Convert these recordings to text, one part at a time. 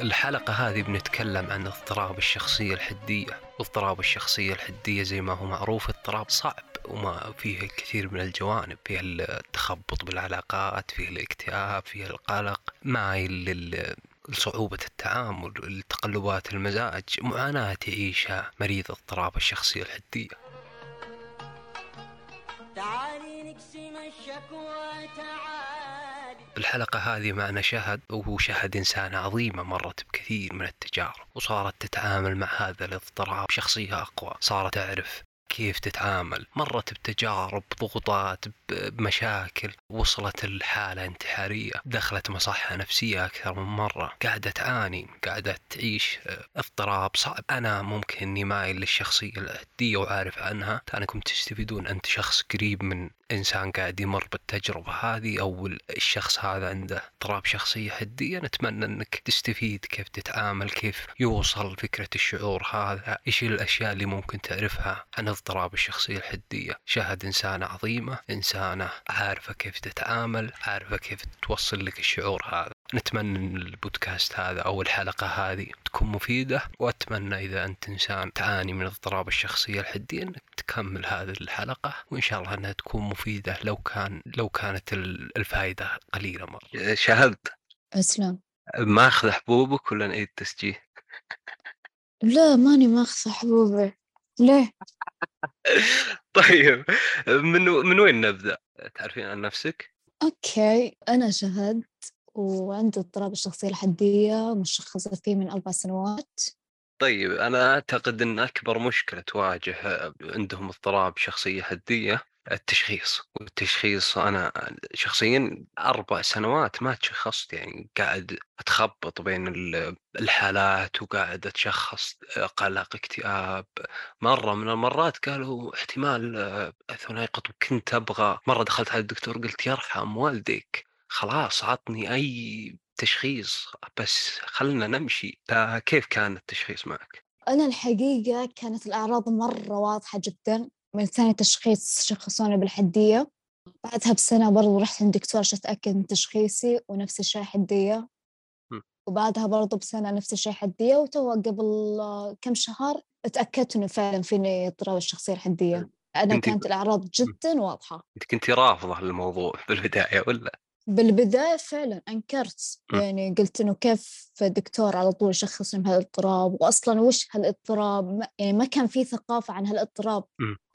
الحلقة هذه بنتكلم عن اضطراب الشخصية الحدية. اضطراب الشخصية الحدية زي ما هو معروف اضطراب صعب وما فيه الكثير من الجوانب. فيه التخبط بالعلاقات فيه الاكتئاب فيه القلق مايل لل لصعوبة التعامل لتقلبات المزاج. معاناة يعيشها مريض اضطراب الشخصية الحدية. تعالي نقسم الشكوى تعالي الحلقة هذه معنا شهد وهو شهد إنسانة عظيمة مرت بكثير من التجارب وصارت تتعامل مع هذا الاضطراب بشخصية أقوى صارت تعرف كيف تتعامل. مرت بتجارب ضغوطات بمشاكل وصلت الحالة انتحارية. دخلت مصحة نفسية أكثر من مرة. قاعدة تعاني قاعدة تعيش آه، اضطراب صعب. أنا ممكن أني مايل للشخصية الأدية وعارف عنها. لأنكم تستفيدون أنت شخص قريب من إنسان قاعد يمر بالتجربة هذه أو الشخص هذا عنده اضطراب شخصية حدية نتمنى أنك تستفيد كيف تتعامل كيف يوصل فكرة الشعور هذا إيش الأشياء اللي ممكن تعرفها عن اضطراب الشخصية الحدية. شاهد إنسانة عظيمة إنسانة عارفة كيف تتعامل عارفة كيف توصل لك الشعور هذا. نتمنى إن البودكاست هذا أو الحلقة هذه تكون مفيدة وأتمنى إذا أنت إنسان تعاني من اضطراب الشخصية الحدية إنك تكمل هذه الحلقة وإن شاء الله إنها تكون مفيدة لو كان لو كانت الفائده قليلة مرة. شهد أسلم ماخذ حبوبك ولا نعيد تسجيل؟ لا ماني ماخذ حبوبي ليه؟ طيب من من وين نبدأ؟ تعرفين عن نفسك؟ أوكي أنا شهد وعندي اضطراب الشخصية الحدية مشخصة فيه من أربع سنوات. طيب أنا أعتقد أن أكبر مشكلة تواجه عندهم اضطراب شخصية حدية التشخيص والتشخيص أنا شخصيا أربع سنوات ما تشخصت يعني قاعد أتخبط بين الحالات وقاعد أتشخص قلق اكتئاب. مرة من المرات قالوا احتمال ثنائي قطب كنت أبغى مرة دخلت على الدكتور قلت يرحم والديك. خلاص عطني أي تشخيص بس خلنا نمشي. فكيف كان التشخيص معك؟ أنا الحقيقة كانت الأعراض مرة واضحة جدا. من ثاني تشخيص شخصوني بالحدية. بعدها بسنة برضو رحت عند دكتور عشان أتأكد من تشخيصي ونفس الشيء حدية. وبعدها برضو بسنة نفس الشيء حدية وتو قبل كم شهر اتأكدت إنه فعلا فيني اضطراب الشخصية الحدية. أنا كانت الأعراض جدا واضحة. أنت كنت رافضة الموضوع بالبداية ولا؟ بالبداية فعلا أنكرت يعني قلت إنه كيف دكتور على طول يشخصني بهالاضطراب وأصلا وش هالإضطراب؟ يعني ما كان في ثقافة عن هالإضطراب.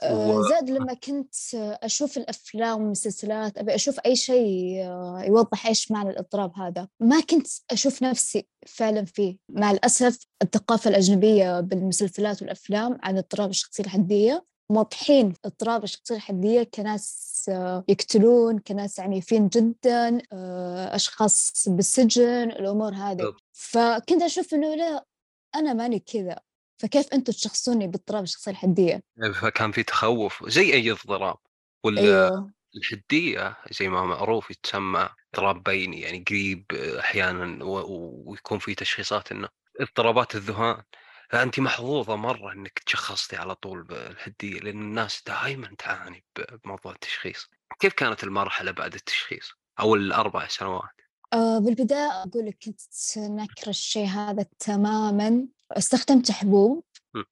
آه زاد لما كنت أشوف الأفلام والمسلسلات أبي أشوف أي شيء آه، يوضح إيش معنى الإضطراب هذا. ما كنت أشوف نفسي فعلا فيه مع الأسف الثقافة الأجنبية بالمسلسلات والأفلام عن اضطراب الشخصية الحدية موضحين اضطراب الشخصية الحدية كناس آه، يقتلون كناس عنيفين جدا آه، أشخاص بالسجن الأمور هذه. فكنت أشوف إنه لا أنا ماني كذا. فكيف أنتم تشخصوني باضطراب الشخصية الحدية؟ فكان في تخوف. زي أي اضطراب. ولا أيوه. الحدية زي ما معروف يتسمى اضطراب بيني يعني قريب أحيانا ويكون في تشخيصات إنه اضطرابات الذهان. فانت محظوظة مرة إنك تشخصتي على طول بالحديه لأن الناس دائما تعاني بموضوع التشخيص. كيف كانت المرحلة بعد التشخيص؟ أو الأربع سنوات؟ آه بالبداية أقول لك كنت نكر الشيء هذا تماما. استخدمت حبوب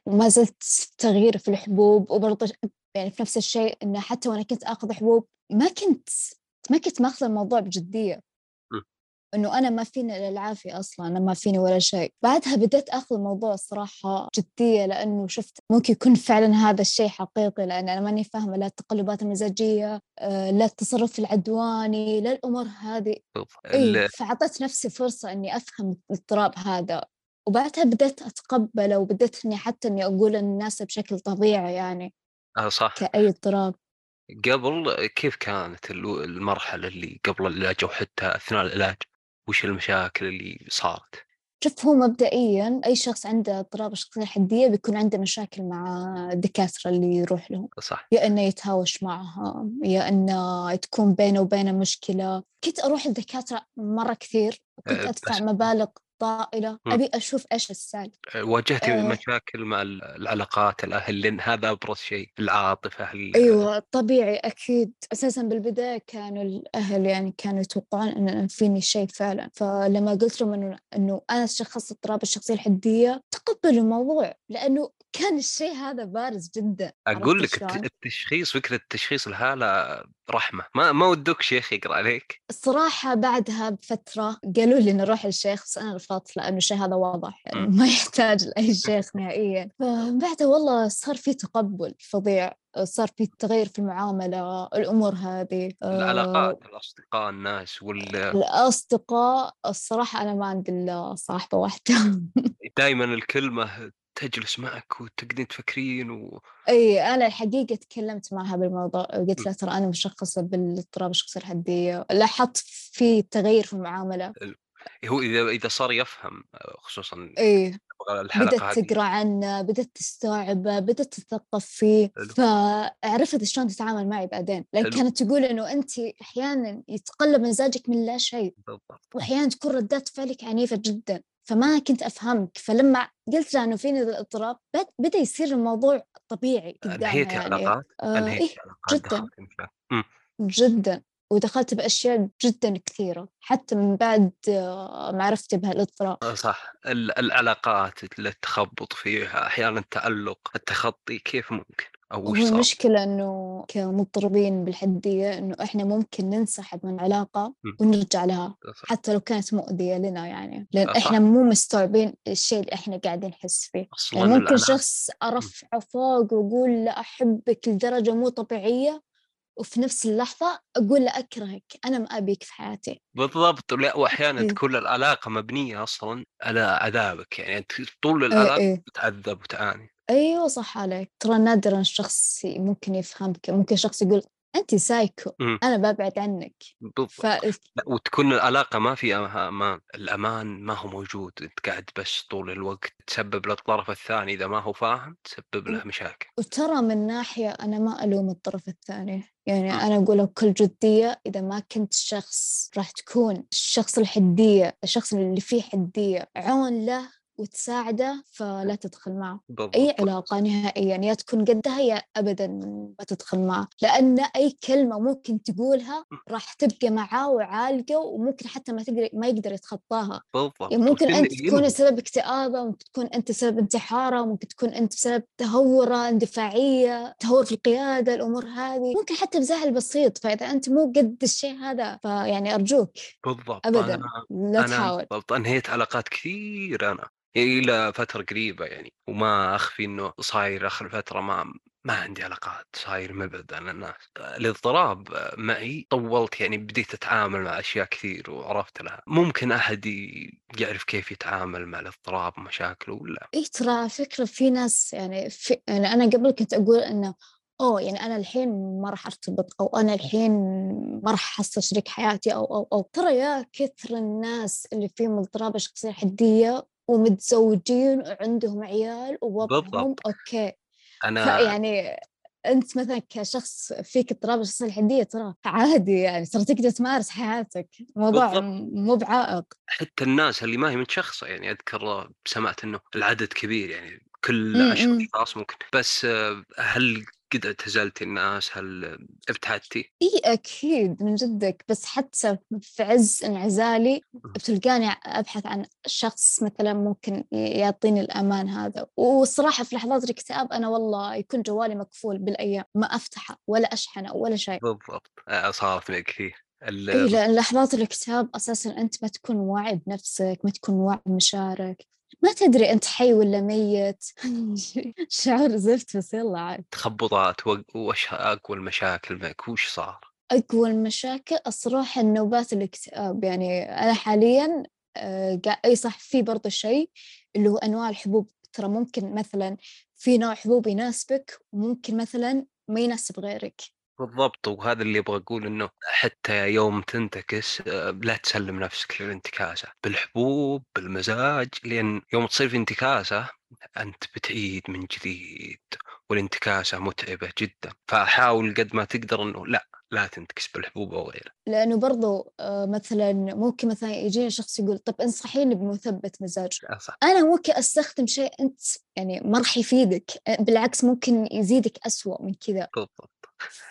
وما زلت تغيير في الحبوب وبرضه يعني في نفس الشيء إنه حتى وأنا كنت آخذ حبوب ما كنت ما كنت ماخذ الموضوع بجدية. إنه أنا ما فيني إلا العافية أصلا أنا ما فيني ولا شيء. بعدها بديت أخذ الموضوع الصراحه جدية لأنه شفت ممكن يكون فعلا هذا الشيء حقيقي لأن أنا ماني فاهمة لا التقلبات المزاجية آه، لا التصرف العدواني لا الأمور هذه. إيه فأعطيت نفسي فرصة إني أفهم الاضطراب هذا. وبعدها بديت أتقبله وبديت إني حتى إني أقول للناس بشكل طبيعي يعني آه صح. كأي اضطراب. قبل كيف كانت المرحلة اللي قبل العلاج أو حتى أثناء العلاج؟ وش المشاكل اللي صارت؟ شوف هو مبدئيا أي شخص عنده اضطراب الشخصية الحدية بيكون عنده مشاكل مع الدكاترة اللي يروح لهم. صح. يا إنه يتهاوش معها يا إنه تكون بينه وبينه مشكلة. كنت أروح للدكاترة مرة كثير وكنت أه، أدفع مبالغ طائلة أبي أشوف إيش السالفة. واجهتي أه. مشاكل مع العلاقات الأهل لأن هذا أبرز شيء العاطفة أيوة طبيعي أكيد. أساسا بالبداية كانوا الأهل يعني كانوا يتوقعون أن فيني شيء فعلا. فلما قلت لهم إنه إنه أنا شخصت اضطراب الشخصية الحدية تقبلوا الموضوع لأنه كان الشيء هذا بارز جدا أقول لك التشخيص فكرة تشخيص الحاله رحمة ما ما ودك شيخ يقرأ عليك. الصراحه بعدها بفترة قالوا لي نروح للشيخ بس أنا رفضت لأنه الشيء هذا واضح يعني ما يحتاج لأي شيخ نهائيا. فبعدها والله صار في تقبل فظيع صار في تغير في المعاملة الأمور هذه العلاقات الأصدقاء الناس وال الأصدقاء الصراحة أنا ما عندي إلا صاحبة واحدة. دائما الكلمة تجلس معك وتقعدين تفكرين و... إي أنا الحقيقة تكلمت معها بالموضوع قلت لها ترى أنا مشخصة بالاضطراب الشخصيه الحديه لاحظت في تغيير في المعاملة. هو إذا إذا صار يفهم خصوصا إيه بدأت تقرأ عنه بدأت تستوعبه بدأت تتثقف فيه فعرفت شلون تتعامل معي بعدين. لأن كانت تقول إنه أنت أحيانا يتقلب مزاجك من لا شيء وأحيانا تكون ردات فعلك عنيفة جدا. فما كنت أفهمك. فلما قلت له إنه فيني الاضطراب بدأ يصير الموضوع طبيعي قدامها يعني. علاقات؟ آه إيه جدا. جدا. ودخلت بأشياء جدا كثيرة حتى من بعد آه، معرفتي بهالاضطراب. آه، صح. العلاقات اللي تخبط فيها أحيانا التألق التخطي كيف ممكن؟ أو وش المشكلة إنه كمضطربين بالحدية إنه إحنا ممكن ننسحب من علاقة ونرجع لها حتى لو كانت مؤذية لنا يعني. لأن إحنا مو مستوعبين الشيء اللي إحنا قاعدين نحس فيه. يعني ممكن شخص أرفعه فوق وأقول له أحبك لدرجة مو طبيعية وفي نفس اللحظة أقول له أكرهك أنا ما أبيك في حياتي. بالضبط. وأحيانا تكون العلاقة مبنية أصلا على عذابك. يعني طول إيه، العلاقة إيه. تتعذب وتعاني. أيوة صح عليك. ترى نادرا شخص ممكن يفهمك ممكن شخص يقول أنت سايكو إمم. أنا ببعد عنك. بالضبط. ف... وتكون العلاقة ما فيها أمان الأمان ما هو موجود. أنت قاعد بس طول الوقت تسبب للطرف الثاني إذا ما هو فاهم تسبب له مشاكل. وترى من ناحية أنا ما ألوم الطرف الثاني. يعني م. أنا أقول بكل جدية إذا ما كنت شخص راح تكون الشخص الحدية الشخص اللي فيه حدية عون له وتساعده فلا تدخل معه. بالضبط. أي علاقة نهائيا يا تكون قدها يا أبدا ما تدخل معه. لأن أي كلمة ممكن تقولها راح تبقى معاه وعالقة وممكن حتى ما تقدر ما يقدر يتخطاها. بالضبط. يعني ممكن أنت تكون سبب اكتئابة ممكن تكون أنت سبب انتحارة ممكن تكون أنت سبب تهورة اندفاعية تهور في القيادة الأمور هذه. ممكن حتى بزعل بسيط فإذا أنت مو قد الشيء هذا فيعني أرجوك. بالضبط. أبدا. أنا لا تحاول. بالضبط أنهيت علاقات كثير أنا. إلى فترة قريبة يعني وما أخفي إنه صاير آخر فترة ما ما عندي علاقات صاير مبعد عن الناس. الاضطراب معي طولت يعني بديت أتعامل مع أشياء كثير وعرفت لها. ممكن أحد يعرف كيف يتعامل مع الاضطراب ومشاكله ولا إيه ترى فكرة في ناس يعني, في يعني أنا قبل كنت أقول إنه أوه يعني أنا الحين ما راح أرتبط أو أنا الحين ما راح احصل شريك حياتي أو أو أو ترى يا كثر الناس اللي فيهم اضطراب شخصيه حديه ومتزوجين وعندهم عيال ووضعهم. أوكي. أنا يعني أنت مثلا كشخص فيك اضطراب الشخصية الحدية ترى عادي يعني ترى تقدر تمارس حياتك. الموضوع مو بعائق. حتى الناس اللي ما هي متشخصة يعني أذكر سمعت إنه العدد كبير يعني كل عشر أشخاص ممكن. بس هل قد اعتزلتي الناس هل ابتعدتي؟ إي أكيد من جدك. بس حتى في عز انعزالي بتلقاني أبحث عن شخص مثلا ممكن يعطيني الأمان هذا. والصراحة في لحظات الاكتئاب أنا والله يكون جوالي مقفول بالأيام. ما أفتحه ولا أشحنه ولا شيء. بالضبط. صارت معي كثير إي لأن لحظات الاكتئاب أساسا أنت ما تكون واعي بنفسك ما تكون واعي بمشاعرك. ما تدري أنت حي ولا ميت. شعور زفت بس يلا عاد. تخبطات وش أقوى المشاكل معك وش صار؟ أقوى المشاكل الصراحة النوبات الاكتئاب. يعني أنا حاليا آه أي صح في برضه شيء اللي هو أنواع الحبوب. ترى ممكن مثلا في نوع حبوب يناسبك وممكن مثلا ما يناسب غيرك. بالضبط وهذا اللي أبغى أقول إنه حتى يوم تنتكس آه، لا تسلم نفسك للانتكاسة. بالحبوب بالمزاج لأن يوم تصير في انتكاسة أنت بتعيد من جديد والانتكاسة متعبة جدا. فحاول قد ما تقدر أنه لا لا تنتكس بالحبوب أو غيره. لأنه برضو آه، مثلا ممكن مثلا يجيني شخص يقول طب انصحيني بمثبت مزاج. صح. أنا ممكن أستخدم شيء أنت يعني ما راح يفيدك بالعكس ممكن يزيدك أسوأ من كذا. بالضبط.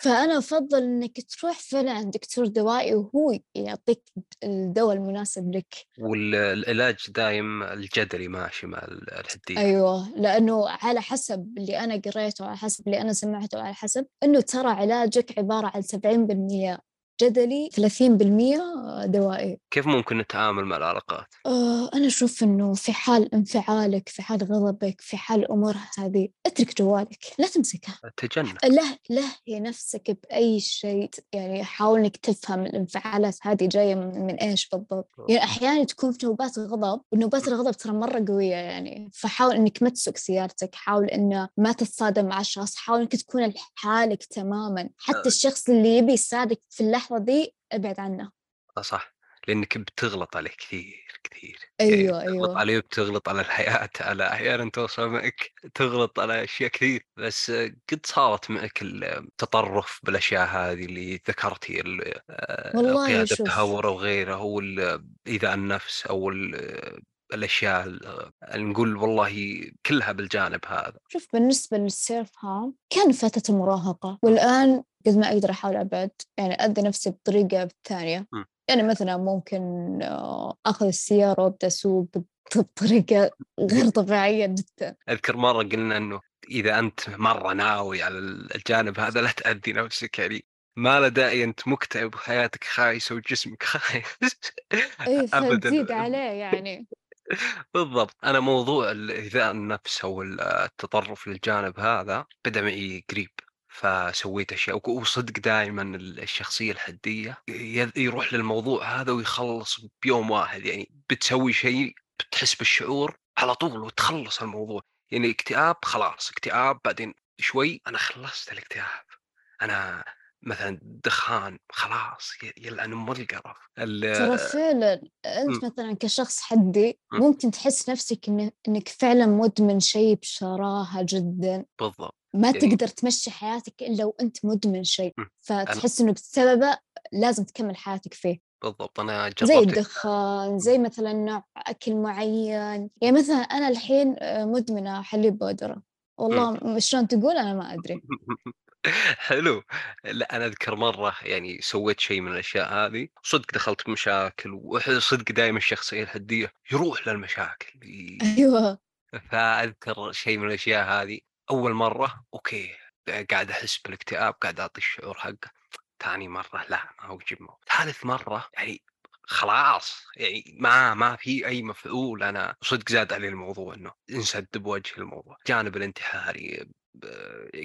فأنا أفضل إنك تروح فعلا عند دكتور دوائي وهو يعطيك الدواء المناسب لك. والعلاج دايم الجدلي ماشي مع الحدية أيوة لأنه على حسب اللي أنا قريته على حسب اللي أنا سمعته على حسب إنه ترى علاجك عبارة عن 70% جدلي 30% دوائي. كيف ممكن نتعامل مع العلاقات؟ آه أنا أشوف إنه في حال انفعالك في حال غضبك في حال الأمور هذه أترك جوالك لا تمسكها. تجنب له لهي نفسك بأي شيء يعني حاول إنك تفهم الانفعالات هذه جاية من, من إيش بالضبط. يعني أحيانا تكون في نوبات غضب ونوبات الغضب ترى مرة قوية يعني. فحاول إنك ما تسوق سيارتك حاول إنه ما تتصادم مع الشخص حاول إنك تكون لحالك تماما. حتى آه. الشخص اللي يبي يساعدك في اللحظة اللحظة دي ابعد عنه آه صح لأنك بتغلط عليه كثير كثير. أيوه يعني أيوه. تغلط عليه وبتغلط على الحياة على أحيانا توصل معك تغلط على أشياء كثير. بس قد صارت معك التطرف بالأشياء هذه اللي ذكرتي آه، والله قيادة التهور أو غيره أو إيذاء النفس أو الأشياء اللي نقول والله كلها بالجانب هذا. شوف بالنسبة للسيلف هارم كان فترة المراهقة. والآن قد ما أقدر أحاول أبعد يعني أذي نفسي بطريقة ثانية يعني مثلا ممكن آه، أخذ السيارة وأبدأ أسوق بطريقة غير طبيعية جدا. أذكر مرة قلنا أنه إذا أنت مرة ناوي على الجانب هذا لا تأذي نفسك يعني ما له داعي أنت مكتئب وحياتك خايسة وجسمك خايس. اي فتزيد عليه يعني. بالضبط. أنا موضوع الإيذاء النفس أو التطرف للجانب هذا بدأ معي قريب فسويت أشياء وصدق دائما الشخصية الحدية يروح للموضوع هذا ويخلص بيوم واحد. يعني بتسوي شيء بتحس بالشعور على طول وتخلص الموضوع. يعني اكتئاب خلاص اكتئاب بعدين شوي أنا خلصت الاكتئاب. أنا مثلا دخان خلاص يلعن ام القرف. ترى فعلا أنت م. مثلا كشخص حدي ممكن تحس نفسك إنك فعلا مدمن شيء بشراهة جدا. بالضبط. ما يعني تقدر تمشي حياتك إلا وانت مدمن شيء. فتحس إنه بسببه لازم تكمل حياتك فيه. بالضبط. أنا جربت زي الدخان زي مثلا نوع أكل معين. يعني مثلا أنا الحين آه، مدمنة حليب بودرة. والله شلون تقول أنا ما أدري. حلو. لا أنا أذكر مرة يعني سويت شيء من الأشياء هذه صدق دخلت في مشاكل وصدق دائما الشخصيه الحديه يروح للمشاكل. أيوه. فأذكر شيء من الأشياء هذه. أول مرة أوكي قاعد أحس بالاكتئاب قاعد أعطي الشعور حقه. ثاني مرة لا ما هو جمه ثالث مرة يعني خلاص يعني ما ما في أي مفعول. أنا صدق زاد علي الموضوع إنه انسد بوجه الموضوع. الجانب الانتحاري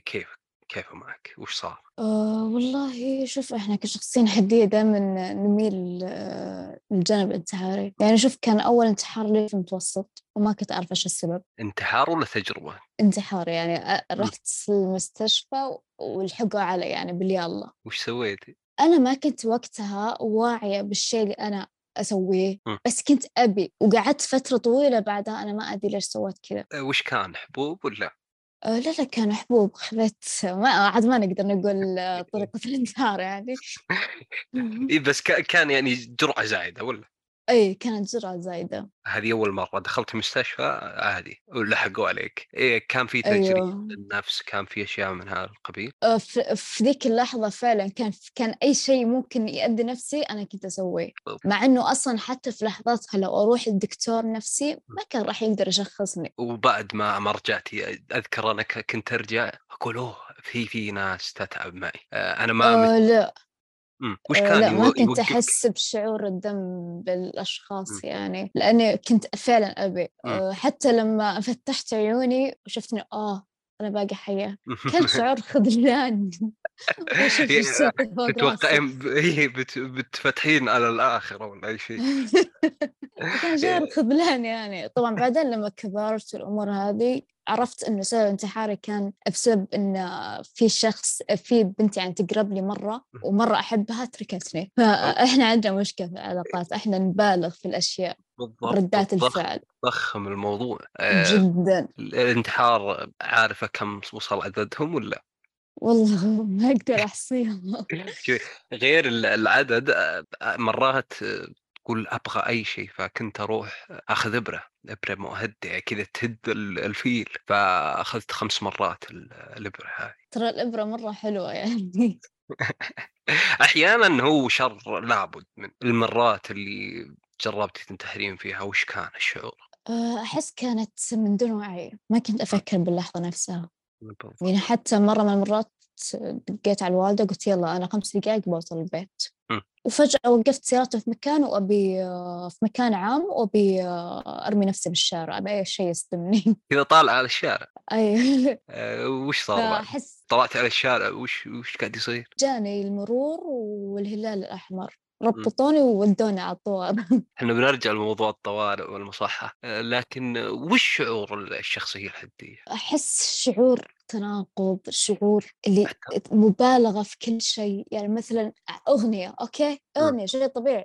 كيف كيف معك وش صار؟ أه والله شوف إحنا كشخصين حدية دائما نميل للجانب الانتحاري يعني شوف كان أول انتحار لي في المتوسط وما كنت أعرف إيش السبب انتحار ولا تجربة؟ انتحار يعني رحت المستشفى والحقوا علي يعني باليا الله وش سويتي؟ أنا ما كنت وقتها واعية بالشيء اللي أنا أسويه بس كنت أبي وقعدت فترة طويلة بعدها أنا ما أدري ليش سويت كذا أه، وش كان حبوب ولا؟ آه، لا لا كان حبوب خذيت ما عاد ما نقدر نقول طريقة الانتحار يعني. إيه بس كان يعني جرعة زايدة ولا؟ اي كانت جرعة زايدة. هذه أول مرة دخلت مستشفى عادي ولحقوا عليك. إيه كان في تجريح أيوه. النفس كان في أشياء من هذا القبيل؟ آه، في, ذيك اللحظة فعلا كان كان أي شيء ممكن يأذي نفسي أنا كنت أسويه. مع إنه أصلا حتى في لحظاتها لو أروح للدكتور نفسي ما كان راح يقدر يشخصني. وبعد ما ما رجعتي أذكر أنا كنت أرجع أقول أوه في في ناس تتعب معي. آه، أنا ما آه لا. وش كان لأ ما كنت أحس بشعور الذنب بالأشخاص إمم. يعني لأني كنت فعلا أبي إمم. آه، حتى لما فتحت عيوني وشفتني آه أنا باقي حية. كان شعور خذلان تتوقعين هي بتفتحين على الآخرة ولا أي شيء. كان شعور خذلان يعني. طبعا بعدين لما كبرت الأمور هذه عرفت إنه سبب انتحاري كان بسبب إن في شخص في بنت يعني تقرب لي مرة ومرة أحبها تركتني. فاحنا عندنا مشكلة في العلاقات إحنا نبالغ في الأشياء بالضبط ردات الفعل. ضخم الموضوع. آه، جدا الانتحار عارفة كم وصل عددهم ولا؟ والله ما أقدر أحصيهم. غير العدد آه، مرات تقول أبغى أي شيء فكنت أروح أخذ إبرة. أبرة مهدئه كذا تهد الفيل فأخذت خمس مرات الأبرة هذه ترى الأبرة مرة حلوة يعني. أحيانا هو شر لابد من المرات اللي جربتي تنتحرين فيها وش كان الشعور؟ آه، أحس كانت من دون وعي ما كنت أفكر باللحظة نفسها. يعني حتى مرة من المرات دقيت على الوالدة قلت يلا أنا خمس دقائق بوصل البيت. وفجأة وقفت سيارتي في مكان وأبي في مكان عام وأبي أرمي نفسي بالشارع أبي أي شيء يصدمني. كذا طالع على الشارع. أي. أه وش صار أحس طلعت على الشارع وش وش قاعد يصير؟ جاني المرور والهلال الأحمر. ربطوني وودوني على الطوارئ. إحنا بنرجع لموضوع الطوارئ والمصحة. آه، لكن وش شعور الشخصية الحدية؟ أحس شعور تناقض شعور اللي مبالغة في كل شيء. يعني مثلا أغنية أوكي؟ أغنية شيء طبيعي.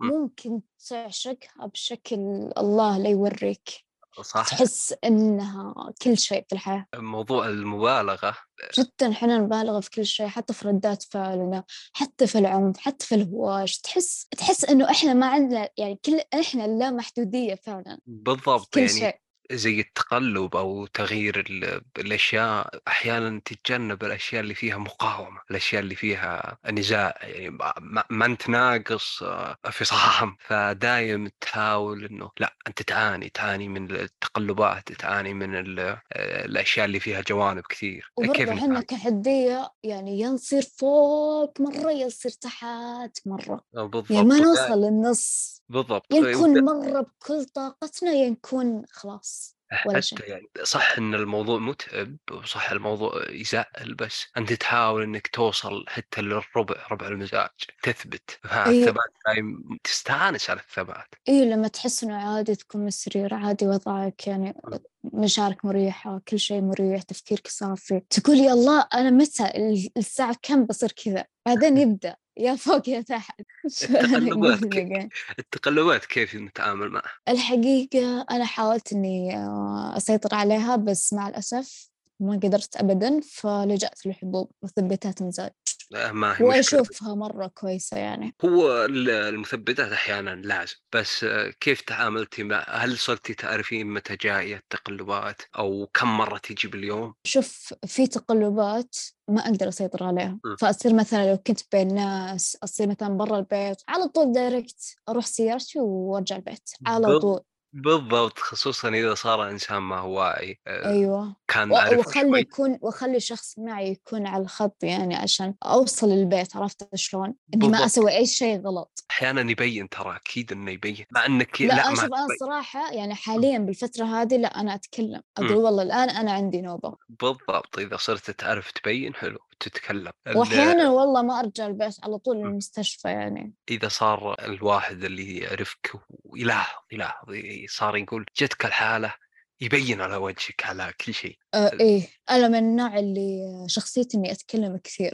ممكن تعشقها بشكل الله لا يوريك. صح تحس إنها كل شيء في الحياة. موضوع المبالغة. جدا إحنا نبالغ في كل شيء حتى في ردات فعلنا حتى في العنف حتى في الهواش. تحس تحس إنه إحنا ما عندنا يعني كل إحنا لا محدودية فعلا بالضبط كل يعني شيء. زي التقلب أو تغيير الأشياء أحيانا تتجنب الأشياء اللي فيها مقاومة الأشياء اللي فيها نزاع يعني ما أنت ناقص آه، فصام. فدايم تحاول أنه لا أنت تعاني تعاني من التقلبات تعاني من آه، الأشياء اللي فيها جوانب كثير. كيف إحنا كحدية يعني ينصير فوق مرة ينصير تحت مرة. بالضبط. يعني ما نوصل للنص. بالضبط. ينكون مرة بكل طاقتنا ينكون خلاص ولا شيء. حتى يعني صح إن الموضوع متعب وصح الموضوع يزعل بس أنت تحاول إنك توصل حتى للربع ربع المزاج تثبت. فالثبات أيوه. دايم تستانس على الثبات. أيوه لما تحس إنه عادي تكون السرير عادي وضعك يعني مشاعرك مريحة كل شيء مريح تفكيرك صافي تقول يا الله أنا متى الساعة كم بصير كذا؟ بعدين يبدأ. يا فوق يا تحت. التقلبات كيف؟ التقلبات كيف نتعامل معها؟ الحقيقة أنا حاولت إني آه، أسيطر عليها بس مع الأسف ما قدرت أبدا فلجأت للحبوب مثبتات مزاج ما هي وأشوفها مرة كويسة يعني. هو المثبتات أحيانا لازم بس كيف تعاملتي مع هل صرتي تعرفين متى جاية التقلبات أو كم مرة تيجي باليوم؟ شوف في تقلبات ما أقدر أسيطر عليها. م. فأصير مثلا لو كنت بين ناس أصير مثلا برا البيت على طول دايركت أروح سيارتي وأرجع البيت. على طول. بالضبط خصوصا إذا صار إنسان ما هو واعي آه، أيوه. كان و- وخلي يكون وخلي شخص معي يكون على الخط يعني عشان أوصل البيت عرفت شلون؟ إني ما أسوي أي شيء غلط. أحيانا يبين ترى أكيد إنه يبين. مع إنك لا, لا شوف أنا صراحة يعني حاليا بالفترة هذه لا أنا أتكلم. أقول والله الآن أنا عندي نوبة. بالضبط. إذا صرت تعرف تبين حلو تتكلم. واحيانا والله ما أرجع البيت على طول المستشفى يعني. إذا صار الواحد اللي يعرفك ويلاحظ. يلاحظ صار يقول جتك الحالة يبين على وجهك على كل شيء. آه إيه أنا من النوع اللي شخصيتي إني أتكلم كثير.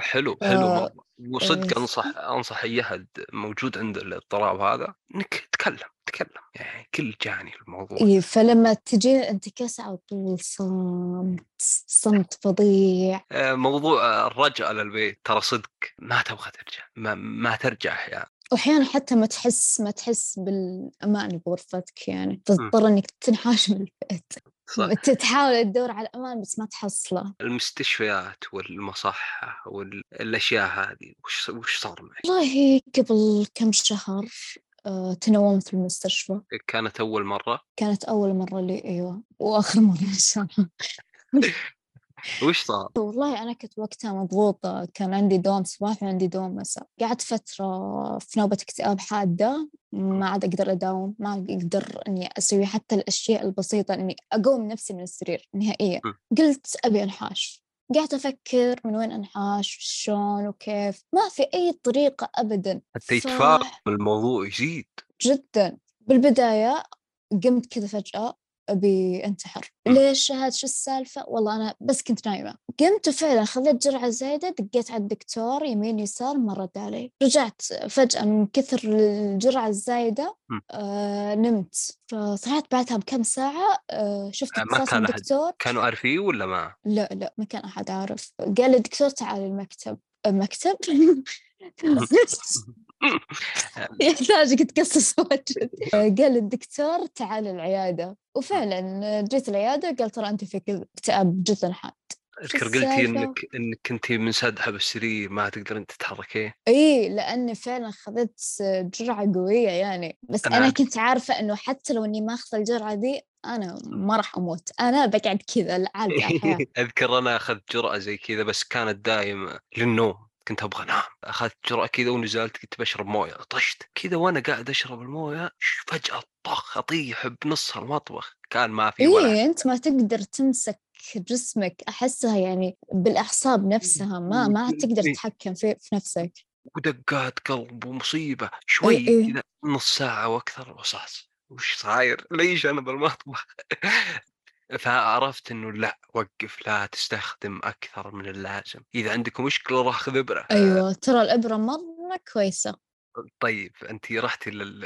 حلو حلو آه وصدق إيه. أنصح أنصح أي أحد موجود عنده الاضطراب هذا إنك تكلم تكلم يعني كل جاني الموضوع. إيه فلما تجي الانتكاسة على طول صمت صمت فظيع. آه، موضوع الرجعة للبيت ترى صدق ما تبغى ترجع ما, ما ترجع أحيانا. واحيانا حتى ما تحس ما تحس بالأمان بغرفتك يعني تضطر إنك تنحاش من البيت صح. تحاول تدور على الأمان بس ما تحصله المستشفيات والمصحة والأشياء هذه وش وش صار معك؟ والله قبل كم شهر آه، تنومت في المستشفى كانت أول مرة؟ كانت أول مرة لي أيوة وآخر مرة إن شاء الله وش صار؟ والله أنا كنت وقتها مضغوطة كان عندي دوام صباح وعندي دوام مساء قعدت فترة في نوبة اكتئاب حادة ما عاد أقدر أداوم ما أقدر إني أسوي حتى الأشياء البسيطة إني أقوم نفسي من السرير نهائيا. قلت أبي أنحاش. قاعدة أفكر من وين أنحاش شلون وكيف؟ ما في أي طريقة أبدا. حتى يتفاقم ف... الموضوع يزيد. جدا. بالبداية قمت كذا فجأة أبي أنتحر. ليش؟ هاد شو السالفة؟ والله أنا بس كنت نايمة. قمت وفعلا خذيت جرعة زايدة دقيت على الدكتور يمين يسار ما رد علي. رجعت فجأة من كثر الجرعة الزايدة آه نمت. فصحيت بعدها بكم ساعة آه شفت آه، ما كان الدكتور. كانوا عارفين ولا ما؟ لا لا ما كان أحد عارف. قال الدكتور تعال المكتب. مكتب يحتاجك تقصص وجهك قال الدكتور تعال العيادة. وفعلا جيت العيادة قال ترى أنت فيك اكتئاب جدا حاد. أذكر قلتي انك إنك كنتي منسدحه بالسرير ما تقدرين تتحركين إي لأني فعلا اخذت جرعة قوية يعني. بس أنا, أنا كنت عارفة إنه حتى لو إني ما أخذ الجرعة دي أنا ما راح أموت. أنا بقعد كذا عادي الحياة. أذكر أنا أخذت جرعة زي كذا بس كانت دايم للنوم. كنت أبغى أنام أخذت جرعه كذا ونزلت كنت بشرب موية طشت كذا وأنا قاعد أشرب الموية فجأة طخ أطيح بنص المطبخ كان ما في ولا إيه أنت ما تقدر تمسك جسمك أحسها يعني بالأعصاب نفسها ما ما تقدر تتحكم في, في نفسك. ودقات قلب ومصيبة شوي إيه إيه. كذا نص ساعة وأكثر وصاص وش صاير؟ ليش أنا بالمطبخ؟ فعرفت إنه لأ وقف لا تستخدم أكثر من اللازم. إذا عندك مشكلة روح خذ ابره أيوه ترى الإبرة مرة كويسة. طيب أنت رحتي لل...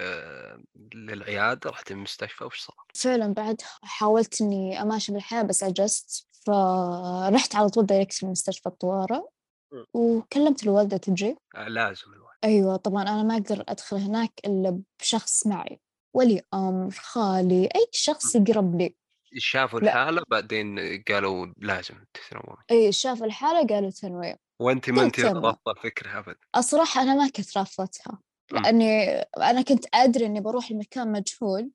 للعيادة رحتي المستشفى وش صار؟ فعلا بعد حاولت إني أماشي بالحياة بس عجزت فرحت على طول دايركت المستشفى الطوارئ. وكلمت الوالدة تجي. آه لازم الوالدة. أيوه طبعا أنا ما أقدر أدخل هناك إلا بشخص معي. ولي أمر خالي أي شخص يقرب لي. شافوا الحالة بعدين قالوا لازم تتنومي اي شافوا الحالة قالوا تنويم وانت ما انت رافضة الفكرة ابدا الصراحة أنا ما كنت رافضتها لأني أنا كنت أدري إني بروح لمكان مجهول.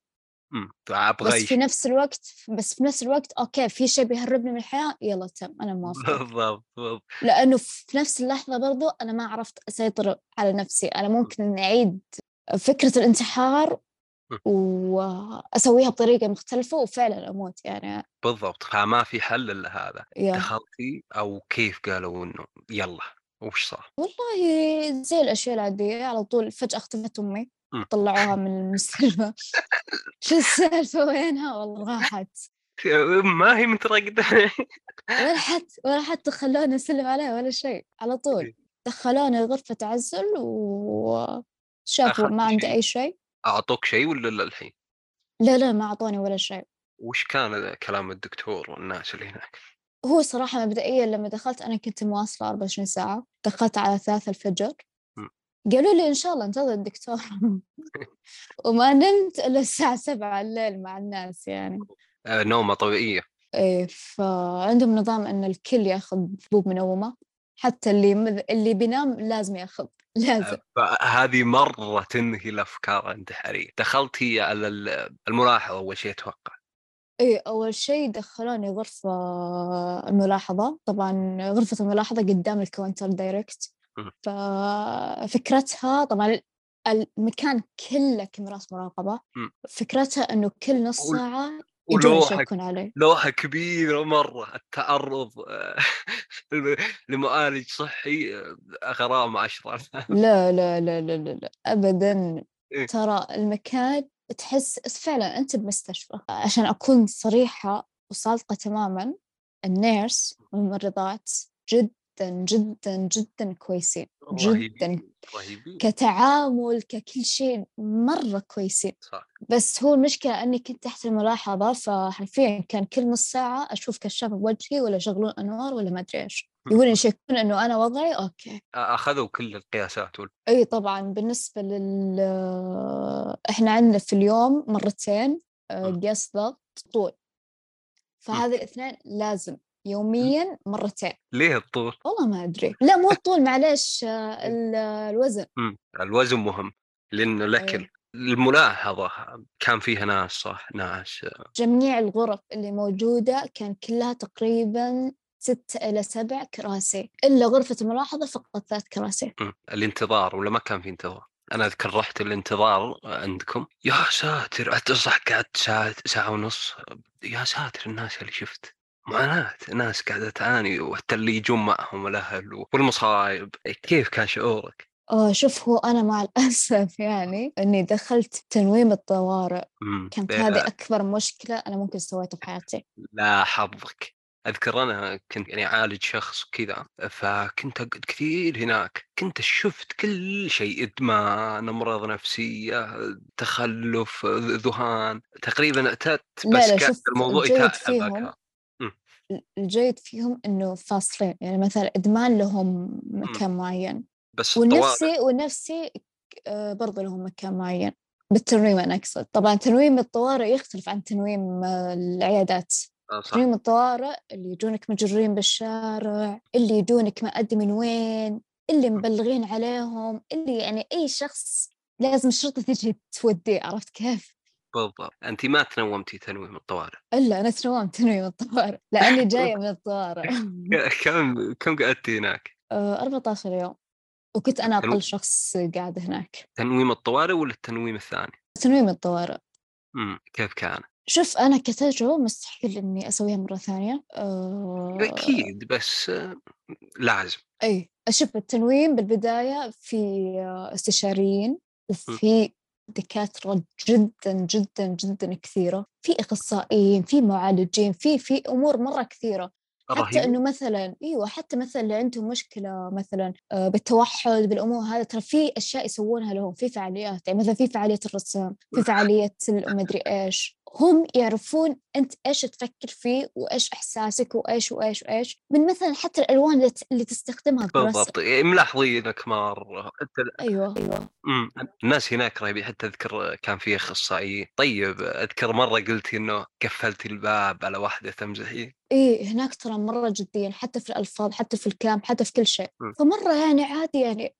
بس في نفس الوقت بس في نفس الوقت أوكي في شيء بيهربني من الحياة يلا تم أنا موافقه بالضبط بالضبط. لأنه في نفس اللحظة برضو أنا ما عرفت أسيطر على نفسي. أنا ممكن اعيد فكرة الانتحار وأسويها بطريقة مختلفة وفعلا أموت يعني. بالضبط فما في حل الا هذا دخلتي أو كيف قالوا إنه يلا وش صار؟ والله زي الأشياء العادية على طول فجأة اختفت أمي طلعوها من المستشفى. شو السالفة وينها؟ والله راحت. ما هي مترقدة. ولا حتى ولا حتى خلوني اسلم عليها ولا شيء على طول. إيه. دخلوني غرفة عزل وشافوا ما عندي أي شيء. أعطوك شيء ولا الحين؟ لا لا ما أعطوني ولا شيء. وش كان كلام الدكتور والناس اللي هناك؟ هو صراحة مبدئيا لما دخلت أنا كنت مواصلة 24 ساعة دخلت على ثلاثة الفجر. قالوا لي إن شاء الله انتظر الدكتور. وما نمت إلا الساعة سبعة الليل مع الناس يعني. آه، نومة طبيعية. إيه فعندهم نظام إن الكل يأخذ حبوب منومة حتى اللي اللي بينام لازم يأخذ. لازم. هذه مرة تنهي الأفكار الانتحارية. دخلت هي على الملاحظة أول شيء أتوقع. إي أول شيء دخلوني غرفة الملاحظة طبعا غرفة الملاحظة قدام ال counter direct. ففكرتها طبعا المكان كله كاميرات مراقبة. فكرتها إنه كل نص ولوحة عليه لوحة كبيرة مرة التعرض لمعالج صحي غرامة عشرة لا لا لا لا لا, لا. أبدا إيه؟ ترى المكان تحس فعلا أنت بمستشفى عشان أكون صريحة وصادقة تماما ال nurse والممرضات جد جدا جدا جدا كويسين جدا رهيبين. كتعامل ككل شيء مرة كويسين. صح. بس هو المشكلة أني كنت تحت الملاحظة فحرفيا كان كل نص ساعة أشوف كشاف بوجهي ولا يشغلون أنوار ولا ما أدري إيش. يقولون يشكون أنه أنا وضعي okay. أخذوا كل القياسات وال... أي طبعا بالنسبة لل إحنا عندنا في اليوم مرتين آه، قياس ضغط طول. فهذه الاثنين لازم يوميا مرتين. ليه الطول؟ والله ما أدري. لا مو الطول معلش آه، الوزن. امم الوزن مهم لأنه الاكل أيه. الملاحظة كان فيها ناس صح؟ ناس آه. جميع الغرف اللي موجودة كان كلها تقريبا ستة إلى سبع كراسي. إلا غرفة الملاحظة فقط ثلاث كراسي. الانتظار ولا ما كان في انتظار؟ أنا أذكر رحت الانتظار عندكم. يا ساتر صح قعدت ساعة ساعة ونص. يا ساتر الناس اللي شفت. معاناة ناس قاعدة تعاني وحتى اللي يجون معهم الأهل والمصايب. كيف كان شعورك؟ آه شوف هو أنا مع الأسف يعني إني دخلت تنويم الطوارئ. كانت هذه أكبر مشكلة أنا ممكن سويتها في حياتي. لا حظك. أذكر أنا كنت يعني أعالج شخص كذا فكنت أقعد كثير هناك. كنت شفت كل شيء إدمان أمراض نفسية تخلف ذهان. تقريبا أتت بس لا لا كان الموضوع يتعب الجيد فيهم إنه فاصلين يعني مثلا إدمان لهم مكان معين. بس والنفسي والنفسي آه، برضه لهم مكان معين. بالتنويم أنا أقصد. طبعا تنويم الطوارئ يختلف عن تنويم آه، العيادات. آه،. تنويم الطوارئ اللي يجونك مجرين بالشارع اللي يجونك ما أدري من وين اللي مبلغين عليهم اللي يعني أي شخص لازم الشرطة تجي توديه عرفت كيف؟ بالضبط. انت ما تنومتي تنويم الطوارئ. إلا أنا تنومت تنويم الطوارئ. لاني جاية من الطوارئ. كم كم قعدتي هناك؟ 14 آه، يوم. وكنت أنا أقل شخص قاعد هناك. تنويم الطوارئ ولا التنويم الثاني؟ تنويم الطوارئ. امم كيف كان؟ شوف أنا كتجربة مستحيل إني أسويها مرة ثانية. أه... أكيد بس لازم. أي أشوف التنويم بالبداية في استشاريين وفي دكاترة جدا جدا جدا كثيرة. في أخصائيين في معالجين في في أمور مرة كثيرة. حتى إنه مثلا إيوه حتى مثلا اللي عندهم مشكلة مثلا آه، بالتوحد بالأمور هذا ترى في أشياء يسوونها لهم في فعاليات. يعني مثلا في فعالية الرسام في فعالية المدري إيش. هم يعرفون أنت إيش تفكر فيه وإيش إحساسك وإيش وإيش وإيش من مثلا حتى الألوان اللي تستخدمها بالضبط يعني ملاحظينك مره حتى أيوه أيوه. امم الناس هناك رهيبين حتى أذكر كان في اخصائي طيب أذكر مرة قلتي إنه قفلتي الباب على واحدة تمزحي؟ إيه هناك ترى مرة جديا حتى في الألفاظ حتى في الكلام حتى في كل شيء. م. فمرة يعني عادي يعني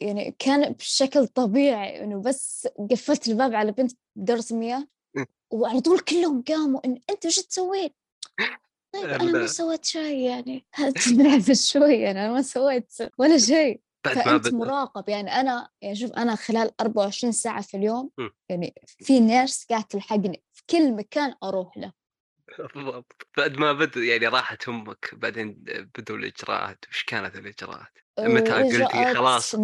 يعني كان بشكل طبيعي إنه بس قفلت الباب على بنت دورة مياه. وعلى طول كلهم قاموا إن أنت وش تسوين؟ طيب أنا ما سويت شيء يعني. تلعب شوي أنا ما سويت ولا شيء. فأنت مراقب يعني أنا يعني شوف أنا خلال 24 ساعة في اليوم يعني في nurse قاعد تلحقني في كل مكان أروح له. بالضبط. بعد ما بدأ يعني راحت أمك بعدين بدوا الإجراءات وش كانت الإجراءات؟ متى قلتي خلاص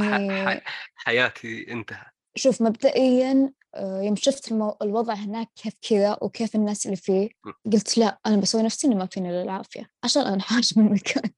حياتي انتهت. شوف مبدئيا آه، يوم شفت المو... الوضع هناك كيف كذا وكيف الناس اللي فيه قلت لا أنا بسوي نفسي إنه ما فيني إلا العافية عشان أنحاش من المكان.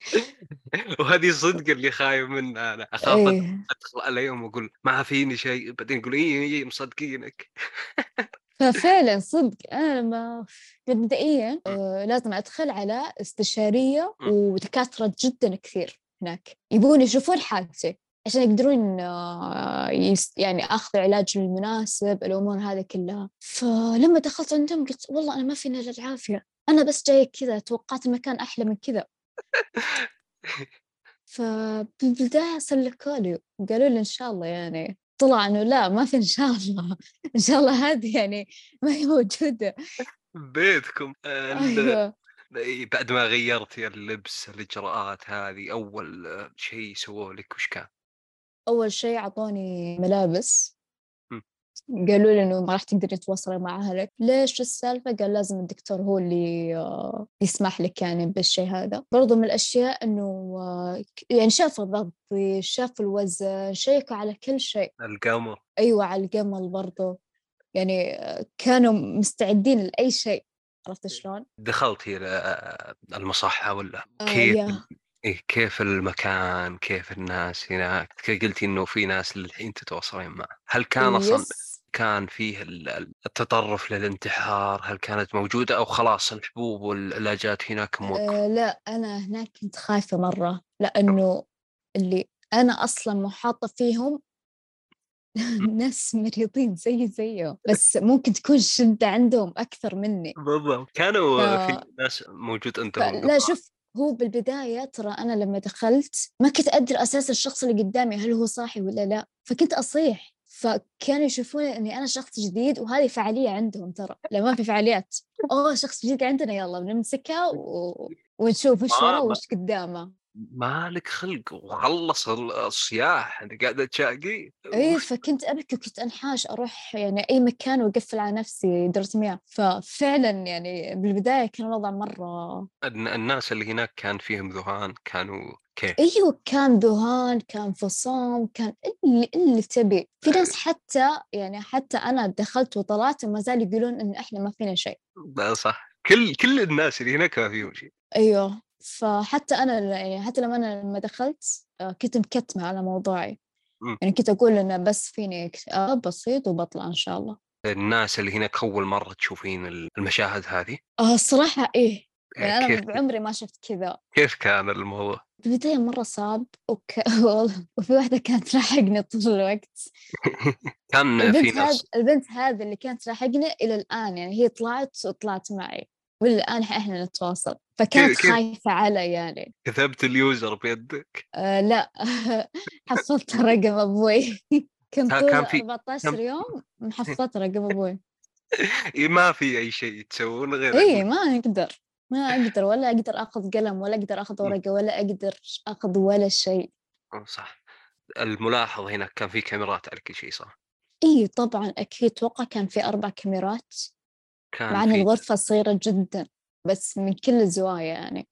وهذه صدق اللي خايف منها أنا. أخاف إيه. أدخل عليهم وأقول ما فيني شيء بعدين يقول إي إي مصدقينك. ففعلا صدق أنا لما مبدئيا آه لازم أدخل على استشارية ودكاترة جدا كثير هناك يبون يشوفون حالتي عشان يقدرون آه، يعني أخذ العلاج المناسب الأمور هذه كلها. فلما دخلت عندهم قلت والله أنا ما فيني إلا العافية. أنا بس جاي كذا توقعت المكان أحلى من كذا. فبالبداية سلكوا لي وقالوا لي إن شاء الله يعني. طلع إنه لا ما في إن شاء الله. إن شاء الله هذه يعني ما هي موجودة. بيتكم. أيوه. بعد ما غيرتي اللبس الإجراءات هذه أول شيء سووه لك وش كان؟ أول شيء أعطوني ملابس. قالوا لي إنه ما راح تقدري تتواصلي مع أهلك ليش السالفة؟ قال لازم الدكتور هو اللي آه، يسمح لك يعني بالشيء هذا. برضو من الأشياء إنه آه، يعني شافوا ضغطي شافوا الوزن شيكوا على كل شيء. القمر. أيوة على القمر برضو. يعني آه، كانوا مستعدين لأي شيء. عرفت شلون؟ دخلتي المصحة ولا كيف؟ آه إيه كيف المكان كيف الناس هناك؟ قلتي إنه في ناس للحين تتواصلين معه. هل كان أصلا كان فيه التطرف للانتحار؟ هل كانت موجودة أو خلاص الحبوب والعلاجات هناك موقف أه لا أنا هناك كنت خايفة مرة لأنه اللي أنا أصلا محاطة فيهم ناس مريضين زي زيه بس ممكن تكون الشدة عندهم أكثر مني. بالضبط. كانوا ف... في ناس موجود أنت لا شوف هو بالبداية ترى أنا لما دخلت ما كنت أدري أساس الشخص اللي قدامي هل هو صاحي ولا لا فكنت أصيح فكانوا يشوفون إني أنا شخص جديد وهذه فعالية عندهم ترى لما ما في فعاليات. أوه شخص جديد عندنا يلا بنمسكها و... ونشوف وش وراه وش قدامه. مالك خلق وخلص الصياح انت قاعدة تشاقي اي فكنت أبكي وكنت أنحاش أروح يعني أي مكان وأقفل على نفسي درت مياه ففعلا يعني بالبداية كان الوضع مرة الناس اللي هناك كان فيهم ذهان كانوا كيف؟ أيوه كان ذهان كان فصام كان اللي اللي تبي. في ناس حتى يعني حتى أنا دخلت وطلعت وما زال يقولون إن إحنا ما فينا شيء. صح. كل كل الناس اللي هناك ما فيهم شيء. أيوه. فحتى أنا يعني حتى لما أنا لما دخلت آه، كنت مكتمة على موضوعي. م. يعني كنت أقول إنه بس فيني اكتئاب بسيط وبطلع إن شاء الله. الناس اللي هناك أول مرة تشوفين المشاهد هذه؟ آه الصراحة إيه. يعني أنا بعمري ما شفت كذا. كيف كان الموضوع؟ البداية مرة صعب. وك... وفي واحدة كانت تلاحقني طول الوقت. كان في ناس البنت هذه اللي كانت تلاحقني إلى الآن. يعني هي طلعت وطلعت معي. والآن إحنا نتواصل. فكانت كيف... خايفة علي يعني. كتبت اليوزر بيدك؟ آه لا. حصلت رقم أبوي. كنت طول كان في 14 يوم محفظت رقم أبوي. ما في أي شيء تسوون غير إيه ما نقدر ما أقدر ولا أقدر آخذ قلم ولا أقدر آخذ ورقة ولا أقدر آخذ ولا شيء. صح. الملاحظ هنا كان في كاميرات على كل شيء صح؟ إيه طبعا أكيد. أتوقع كان في أربع كاميرات. كان مع أن الغرفة صغيرة جدا. بس من كل الزوايا يعني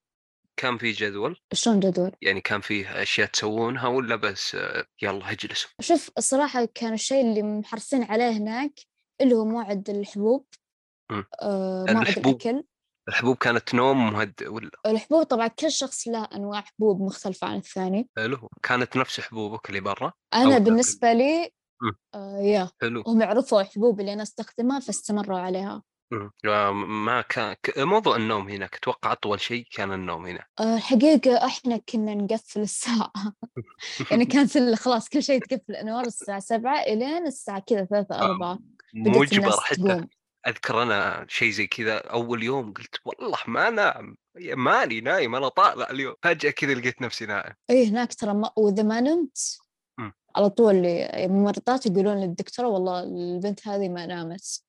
كان في جدول؟ شلون جدول؟ يعني كان في أشياء تسوونها ولا بس يلا اجلسوا؟ شوف الصراحة كان الشيء اللي محرصين عليه هناك اللي هو موعد الحبوب آه موعد الحبوب. الأكل الحبوب كانت نوم مهدئ ولا؟ الحبوب طبعا كل شخص له أنواع حبوب مختلفة عن الثاني حلو كانت نفس حبوبك اللي برا؟ أنا بالنسبة لي آه يا حلو هم يعرفوا الحبوب اللي أنا استخدمها فاستمروا عليها ما كان موضوع النوم هناك أتوقع أطول شيء كان النوم هنا؟ الحقيقة إحنا كنا نقفل الساعة يعني كانت خلاص كل شيء تقفل الانوار الساعة 7 إلين الساعة كذا 3 4 مجبر حتى. أذكر أنا شيء زي كذا أول يوم قلت والله ما انام ماني نايم أنا طالع اليوم. فجأة كذا لقيت نفسي نايم. اي هناك ترى ما... وإذا ما نمت. على طول ممرضات يقولون للدكتورة والله البنت هذه ما نامت.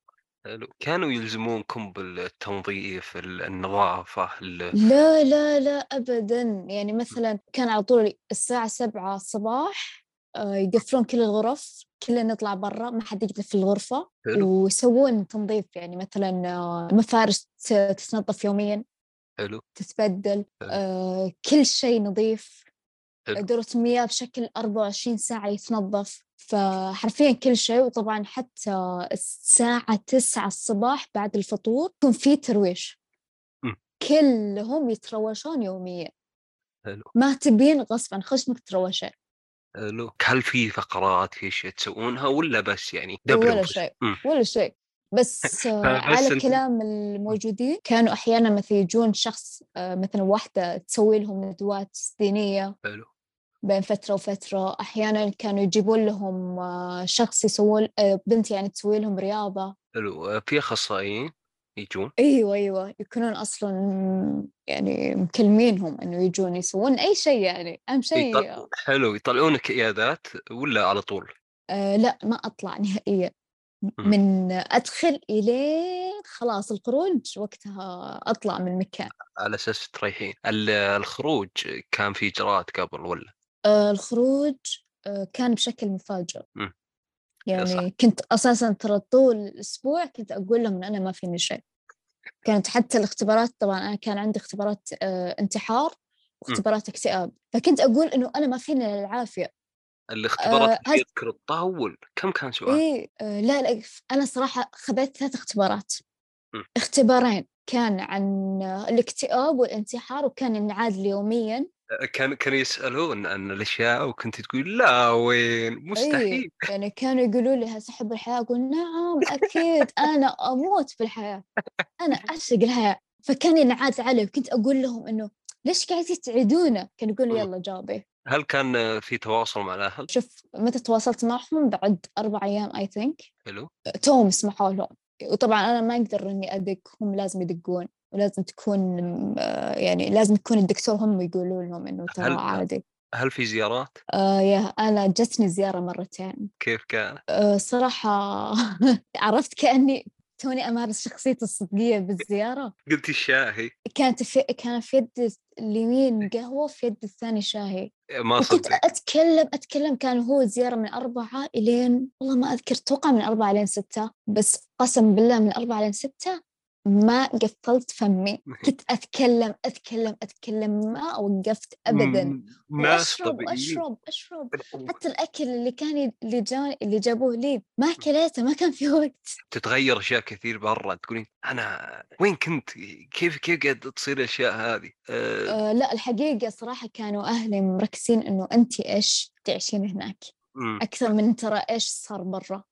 حلو. كانوا يلزمونكم بالتنظيف النظافة لا لا لا أبدا. يعني مثلا كان على طول الساعة سبعة الصباح آه، يقفلون كل الغرف كلنا نطلع برا ما حد يجلس في الغرفة حلو. ويسوون تنظيف. يعني مثلا آه، مفارش تتنظف يوميا حلو. تتبدل حلو. آه كل شيء نظيف. دورة المياه بشكل 24 ساعة يتنظف فحرفيا كل شيء وطبعا حتى الساعة تسعة الصباح بعد الفطور يكون في ترويش. م. كلهم يتروشون يوميا. حلو. ما تبين غصبا خشمك تروشين. حلو. هل في فقرات في شيء تسوونها ولا بس يعني دبر ولا شيء ولا شيء. بس, على انت... كلام الموجودين كانوا أحيانا مثلا يجون شخص آه، مثلا واحدة تسوي لهم ندوات دينيه حلو. بين فترة وفترة. أحيانا كانوا يجيبون لهم آه، شخص يسوون آه، بنت يعني تسوي لهم رياضة. حلو. في أخصائيين يجون؟ أيوه أيوه. يكونون أصلا يعني مكلمينهم إنه يجون يسوون أي شيء يعني. أهم شيء يطل... حلو. يطلعونك إيادات ولا على طول؟ آه لا ما أطلع نهائيا. من أدخل إلين خلاص الخروج وقتها أطلع من المكان على أساس تريحين. الخروج كان في إجراءات قبل ولا؟ آه الخروج آه كان بشكل مفاجئ م. يعني صح. كنت أساسا ترى طول الأسبوع كنت أقول لهم إن أنا ما فيني شيء كانت حتى الاختبارات طبعا أنا كان عندي اختبارات آه انتحار واختبارات اكتئاب فكنت أقول إنه أنا ما فيني العافيه الاختبارات آه تذكر تطول كم كان سؤال؟ آه لا لا أنا صراحة خذيت ثلاث اختبارات م. اختبارين كان عن الاكتئاب والانتحار وكان ينعاد يوميا كان كانوا يسألون عن الأشياء وكنت تقول لا وين؟ أي مستحيل. يعني كانوا يقولوا لي هل تحب الحياة؟ أقول نعم أكيد أنا أموت في الحياة. أنا أعشق الحياة. فكان ينعاد علي وكنت أقول لهم إنه ليش قاعدين تعيدونه كانوا يقولوا يلا جاوبي. هل كان في تواصل مع الأهل؟ شوف متى تواصلت معهم؟ بعد أربع أيام أي ثينك حلو. توم سمحوا لهم. وطبعا أنا ما أقدر إني أدق هم لازم يدقون. ولازم تكون يعني لازم يكون الدكتور هم يقولوا لهم إنه ترى عادي. هل في زيارات؟ آه يا أنا جتني زيارة مرتين. كيف كان؟ آه صراحة عرفت كأني توني أمارس شخصيتي الصدقية بالزيارة. قلتي الشاهي كانت في كان في يد اليمين قهوة في يد الثاني شاهي. ما كنت أتكلم أتكلم كان هو زيارة من أربعة إلين والله ما أذكر أتوقع من أربعة إلين ستة بس قسم بالله من أربعة إلين ستة ما قفلت فمي. كنت أتكلم أتكلم أتكلم ما وقفت أبدا. وأشرب أشرب. أشرب حتى الأكل اللي كان اللي جاني اللي جابوه لي ما أكلته ما كان في وقت. تتغير أشياء كثير برا. تقولين أنا وين كنت؟ كيف كيف قاعد تصير الأشياء هذه؟ أه... أه لا الحقيقة صراحة كانوا أهلي مركزين إنه أنت إيش تعيشين هناك؟ أكثر من ترى إيش صار برا.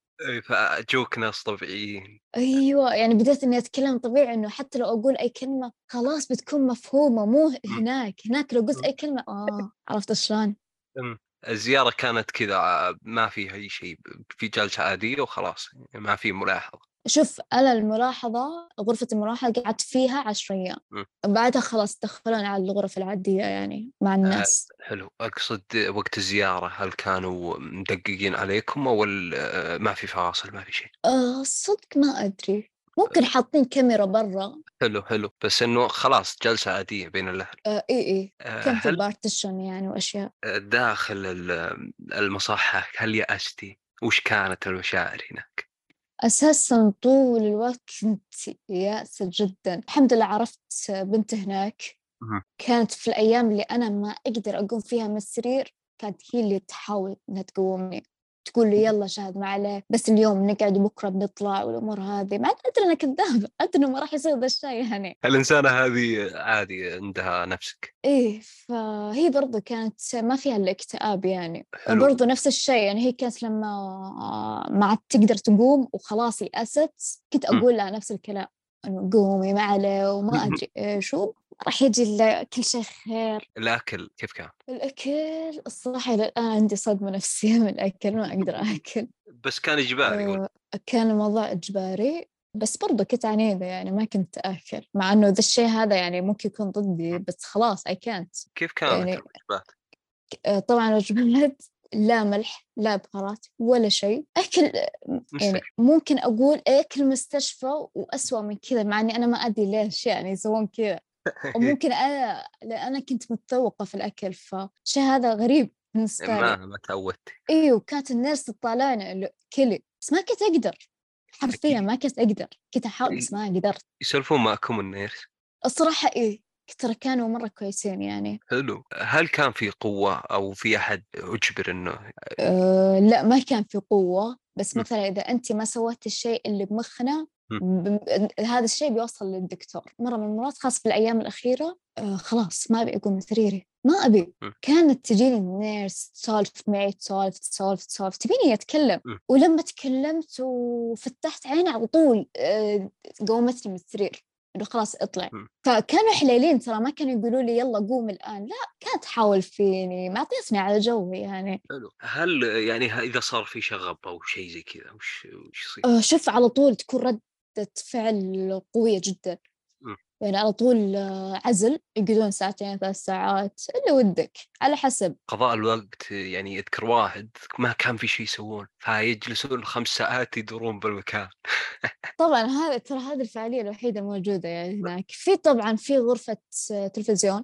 فجوك ناس طبيعيين. أيوه يعني بديت إني أتكلم طبيعي إنه حتى لو أقول أي كلمة خلاص بتكون مفهومة مو هناك. هناك لو قلت أي كلمة آه عرفت شلون؟ الزيارة كانت كذا ما فيها أي شيء في جلسة عادية وخلاص ما في ملاحظة. شوف أنا الملاحظة غرفة الملاحظة قعدت فيها عشر أيام. بعدها خلاص دخلوني على الغرف العادية يعني مع آه، الناس. آه حلو. أقصد وقت الزيارة هل كانوا مدققين عليكم أو آه، ما في فاصل ما في شيء؟ آه صدق ما أدري. ممكن آه. حاطين كاميرا برا. حلو حلو. بس إنه خلاص جلسة عادية بين الاهل آه إي إي. آه كان في partition يعني وأشياء؟ داخل المصحة هل يأستي؟ وش كانت المشاعر هناك؟ أساسا طول الوقت كنت يائسة جدا. الحمد لله عرفت بنت هناك. كانت في الأيام اللي أنا ما أقدر أقوم فيها من السرير كانت هي اللي تحاول إنها تقومني. تقول لي يلا شاهد ما عليك بس اليوم نقعد بكره بنطلع والأمور هذه. ما أدري أنا كذابه أدري إنه ما راح يصير ذا الشيء يعني. الإنسانة هذه عادي عندها نفسك. إيه فهي برضو كانت ما فيها الاكتئاب يعني. برضو نفس الشيء يعني هي كانت لما ما عاد تقدر تقوم وخلاص يأست كنت أقول لها نفس الكلام. قومي ما عليه وما أدري إيش راح يجي كل شيء خير. الأكل كيف كان؟ الأكل الصراحة إلى الآن عندي صدمة نفسية من الأكل ما أقدر آكل. بس كان إجباري آه كان الموضوع إجباري بس برضو كنت عنيدة يعني ما كنت آكل مع إنه ذا الشيء هذا يعني ممكن يكون ضدي بس خلاص أي كانت كيف كانت يعني الوجبات؟ آه، طبعا الوجبات لا ملح لا بهارات ولا شيء. أكل يعني ممكن أقول أكل مستشفى وأسوأ من كذا مع إني أنا ما أدري ليش يعني يسوون كذا. وممكن أنا أنا كنت متذوقة في الأكل فشيء هذا غريب بالنسبة لي. ما ما تعودت أيوه كانت الناس تطالعني كلي بس ما كنت أقدر. حرفيا ما كنت أقدر. كنت أحاول بس ما قدرت. يسولفون معكم النيرس الصراحة إيه. ترى كانوا مرة كويسين يعني. حلو. هل كان في قوة أو في أحد أجبر إنه أه لا ما كان في قوة. بس مثلا إذا أنت ما سويت الشيء اللي بمخنا هذا الشيء بيوصل للدكتور. مرة من المرات خاصة في الأيام الأخيرة آه خلاص ما أبي أقوم من سريري ما أبي. كانت تجيني النيرس تسولف معي تسولف تسولف تسولف. تبيني أتكلم. ولما تكلمت وفتحت عيني على طول آه قومتني من السرير إنه خلاص اطلع. فكانوا حليلين ترى ما كانوا يقولوا لي يلا قوم الآن. لا كانت تحاول فيني معطيتني على جوي يعني. حلو. هل يعني إذا صار في شغب أو شيء زي كذا وش وش يصير؟ آه، شوف على طول تكون رد فعل قوية جدا. يعني على طول عزل يقعدون ساعتين ثلاث ساعات اللي ودك على حسب. قضاء الوقت يعني اذكر واحد ما كان في شيء يسوون فيجلسون خمس ساعات يدورون بالمكان. طبعا هذا ترى هذه الفعالية الوحيدة الموجودة يعني هناك. في طبعا في غرفة تلفزيون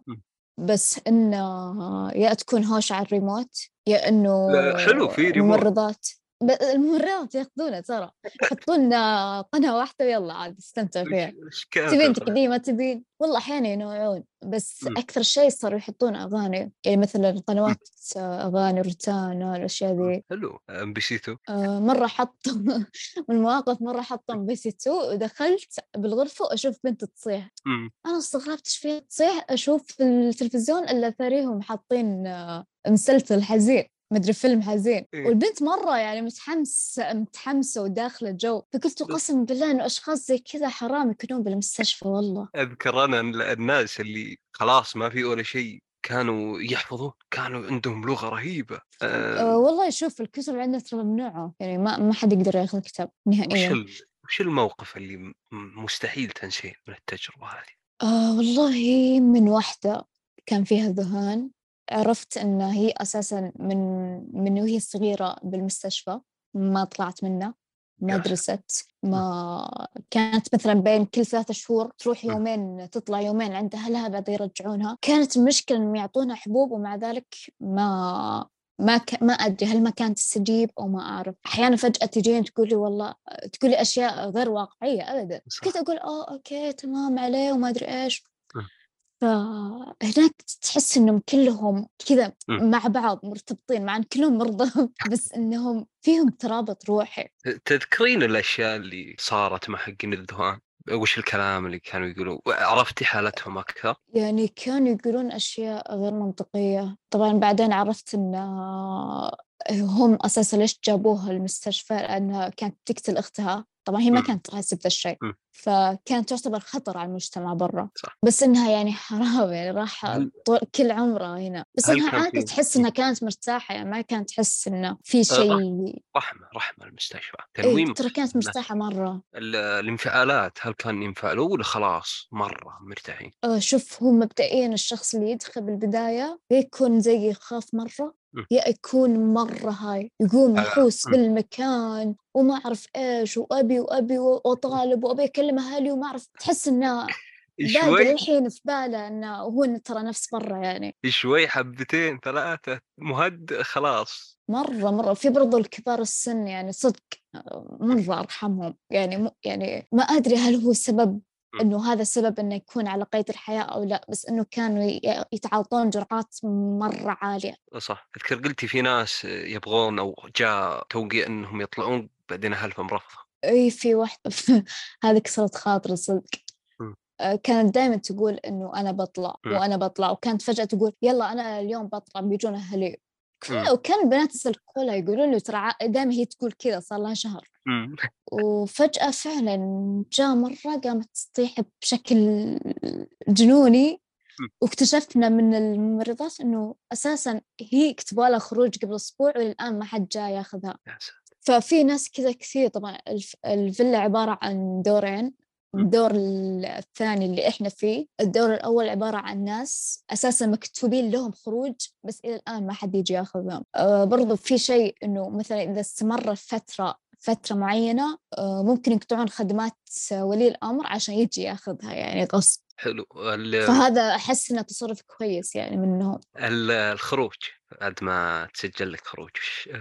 بس إنه يا تكون هوش على الريموت يا إنه حلو في ريموت. ممرضات. الممرضات ياخذونه ترى. يحطون قناة واحدة ويلا عاد استمتع فيها. تبين تقديمة تبين. والله أحيانا ينوعون بس م. أكثر شيء صاروا يحطون أغاني. يعني مثلا قنوات أغاني روتانا الأشياء ذي. حلو. إم بي سي 2 مرة حطوا من المواقف مرة حطوا إم بي سي 2 ودخلت بالغرفة وأشوف بنت تصيح. م. أنا استغربت إيش فيها تصيح. أشوف في التلفزيون إلا أثريهم حاطين آه، مسلسل حزين. مدري فيلم حزين. إيه؟ والبنت مرة يعني متحمسة متحمسة وداخلة جو فقلت قسم بالله إنه أشخاص زي كذا حرام يكونون بالمستشفى والله. أذكر أنا الناس اللي خلاص ما في ولا شيء كانوا يحفظون كانوا عندهم لغة رهيبة. أه, أه والله شوف الكتب عندنا ترى ممنوعة يعني ما ما حد يقدر ياخذ كتاب نهائيا. وش, وش الموقف اللي مستحيل تنسيه من التجربة هذه؟ آه والله من واحدة كان فيها ذهان. عرفت إن هي أساسا من من وهي صغيرة بالمستشفى ما طلعت منه ما درست ما كانت مثلا بين كل ثلاثة شهور تروح يومين تطلع يومين عند أهلها بعد يرجعونها. كانت المشكلة إنهم يعطونها حبوب ومع ذلك ما ما ك... ما أدري هل ما كانت تستجيب أو ما أعرف. أحيانا فجأة تجين تقول لي والله تقول لي أشياء غير واقعية ابدا. كنت أقول آه أوكي تمام عليه وما أدري إيش. فهناك تحس إنهم كلهم كذا مع بعض مرتبطين مع إن كلهم مرضى بس إنهم فيهم ترابط روحي. تذكرين الأشياء اللي صارت مع حقين الذهان؟ وش الكلام اللي كانوا يقولوا عرفتي حالتهم أكثر؟ يعني كانوا يقولون أشياء غير منطقية. طبعا بعدين عرفت إن هم أساسا ليش جابوها المستشفى لأنها كانت تقتل اختها طبعا هي ما كانت تحس بهذا الشيء. فكانت تعتبر خطر على المجتمع برا. صح. بس إنها يعني حرام يعني راح طول كل عمرها هنا. بس إنها عادي تحس إنها كانت مرتاحة يعني ما كانت تحس إنه في آه، شيء رحمة رحمة المستشفى تنويم إيه ترى كانت مرتاحة مرة. الانفعالات هل كان ينفعلوا ولا خلاص مرة مرتاحين؟ آه شوف هو مبدئيا الشخص اللي يدخل بالبداية يكون زي يخاف مرة. يا يكون مرة هاي يقوم يحوس بالمكان وما أعرف إيش وأبي وأبي وأطالب وأبي أكلم أهلي وما أعرف تحس إنه شوي الحين في باله إنه هو ترى نفس برا يعني. شوي حبتين ثلاثة مهد خلاص. مرة مرة. في برضو الكبار السن يعني صدق مرة أرحمهم. يعني يعني ما أدري هل هو سبب إنه هذا السبب إنه يكون على قيد الحياة أو لأ بس إنه كانوا يتعاطون جرعات مرة عالية. صح. إذكر قلتي في ناس يبغون أو جاء توقيع إنهم يطلعون بعدين أهلهم رفضوا. إي في واحدة هذه كسرت خاطري صدق. آه، كانت دائما تقول إنه أنا بطلع وأنا بطلع وكانت فجأة تقول يلا أنا اليوم بطلع بيجون أهلي. وكان البنات يسلكوا يقولون له ترى دائما هي تقول كذا صار لها شهر. وفجأة فعلا جاء مرة قامت تطيح بشكل جنوني واكتشفنا من الممرضات إنه أساسا هي كتبوا لها خروج قبل أسبوع وللان ما حد جاء ياخذها. ففي ناس كذا كثير طبعا الفيلا عبارة عن دورين. الدور الثاني اللي إحنا فيه الدور الأول عبارة عن ناس أساسا مكتوبين لهم خروج بس إلى الآن ما حد يجي ياخذهم أه برضو في شيء إنه مثلا إذا استمر فترة فترة معينة أه ممكن يقطعون خدمات ولي الأمر عشان يجي ياخذها يعني غصب. حلو. فهذا أحس إنه تصرف كويس يعني منهم الخروج بعد ما تسجل لك خروج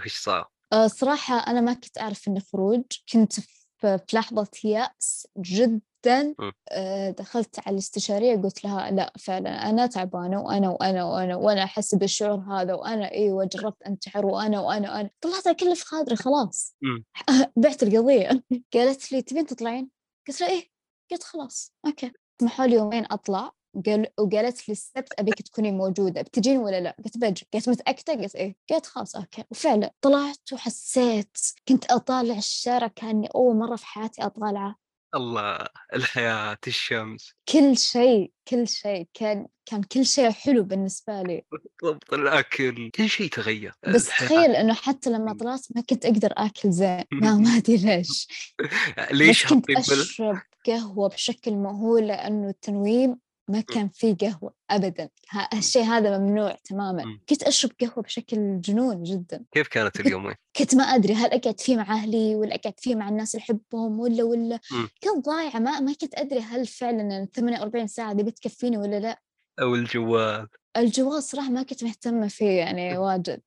وش صار؟ أه صراحة أنا ما كنت أعرف إنه خروج كنت في في لحظة يأس جدا آه، دخلت على الاستشارية قلت لها لا فعلا أنا تعبانة وأنا وأنا وأنا وأنا أحس بالشعور هذا وأنا إيوه جربت أنتحر وأنا وأنا وأنا. طلعت كله في خاطري خلاص. بعت القضية. قالت لي تبين تطلعين؟ قلت لها إيه؟ قلت خلاص okay. سمحوا لي يومين أطلع. قال وقالت لي السبت أبيك تكوني موجودة بتجين ولا لا؟ قلت بجي قلت متأكدة؟ قلت إيه. قلت خلاص أوكي. وفعلا طلعت وحسيت كنت أطالع الشارع كأني أول مرة في حياتي أطالعه. الله الحياة الشمس. كل شيء كل شيء كان كان كل شيء حلو بالنسبة لي. بالضبط. الأكل كل شيء تغير بس تخيل إنه حتى لما طلعت ما كنت أقدر آكل زين. ما ما أدري ليش. ليش كنت أشرب قهوة بشكل مهول لأنه التنويم ما كان في قهوة أبدا. هالشيء هذا ممنوع تماما. كنت أشرب قهوة بشكل جنون جدا. كيف كانت اليومين؟ كنت ما أدري هل أقعد فيه مع أهلي ولا أقعد فيه مع الناس اللي أحبهم ولا ولا. كنت ضايعة ما ما كنت أدري هل فعلا 48 ساعة دي بتكفيني ولا لا. أو الجوال. الجوال صراحة ما كنت مهتمة فيه يعني واجد.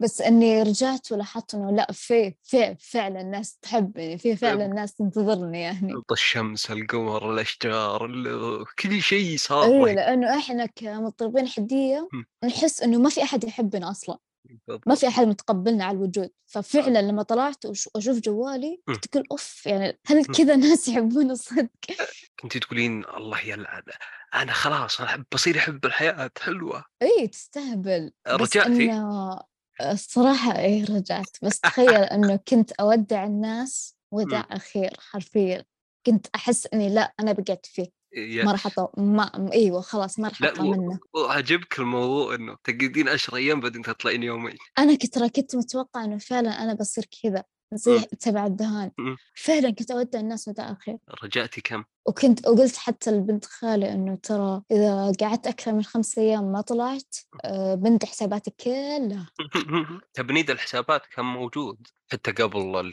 بس إني رجعت ولاحظت إنه لأ في في فعلا ناس تحبني في فعلا ناس تنتظرني يعني. الشمس القمر الأشجار كل شيء صار إيه لأنه إحنا كمطربين حدية نحس إنه ما في أحد يحبنا أصلا. ما في أحد متقبلنا على الوجود. ففعلا لما طلعت وأشوف جوالي كنت أقول أوف يعني هل كذا ناس يحبون صدق كنت تقولين الله يلعن أنا خلاص أنا بصير أحب الحياة حلوة. إي تستهبل. رجعتي الصراحة إي رجعت. بس تخيل إنه كنت أودع الناس وداع اخير حرفيا. كنت أحس إني لا أنا بقيت فيه. ما راح أطو... ما إيوه خلاص ما راح اطلع منه. وعجبك الموضوع إنه تقعدين 10 أيام بعدين تطلعين يومين. أنا كنت كنت متوقع إنه فعلا أنا بصير كذا زي تبع الدهان. فعلا كنت اودع الناس وداع اخير رجعتي كم؟ وكنت وقلت حتى لبنت خالي إنه ترى إذا قعدت أكثر من خمسة أيام ما طلعت آه، بنت حساباتك كلها. تبنيد الحسابات كان موجود حتى قبل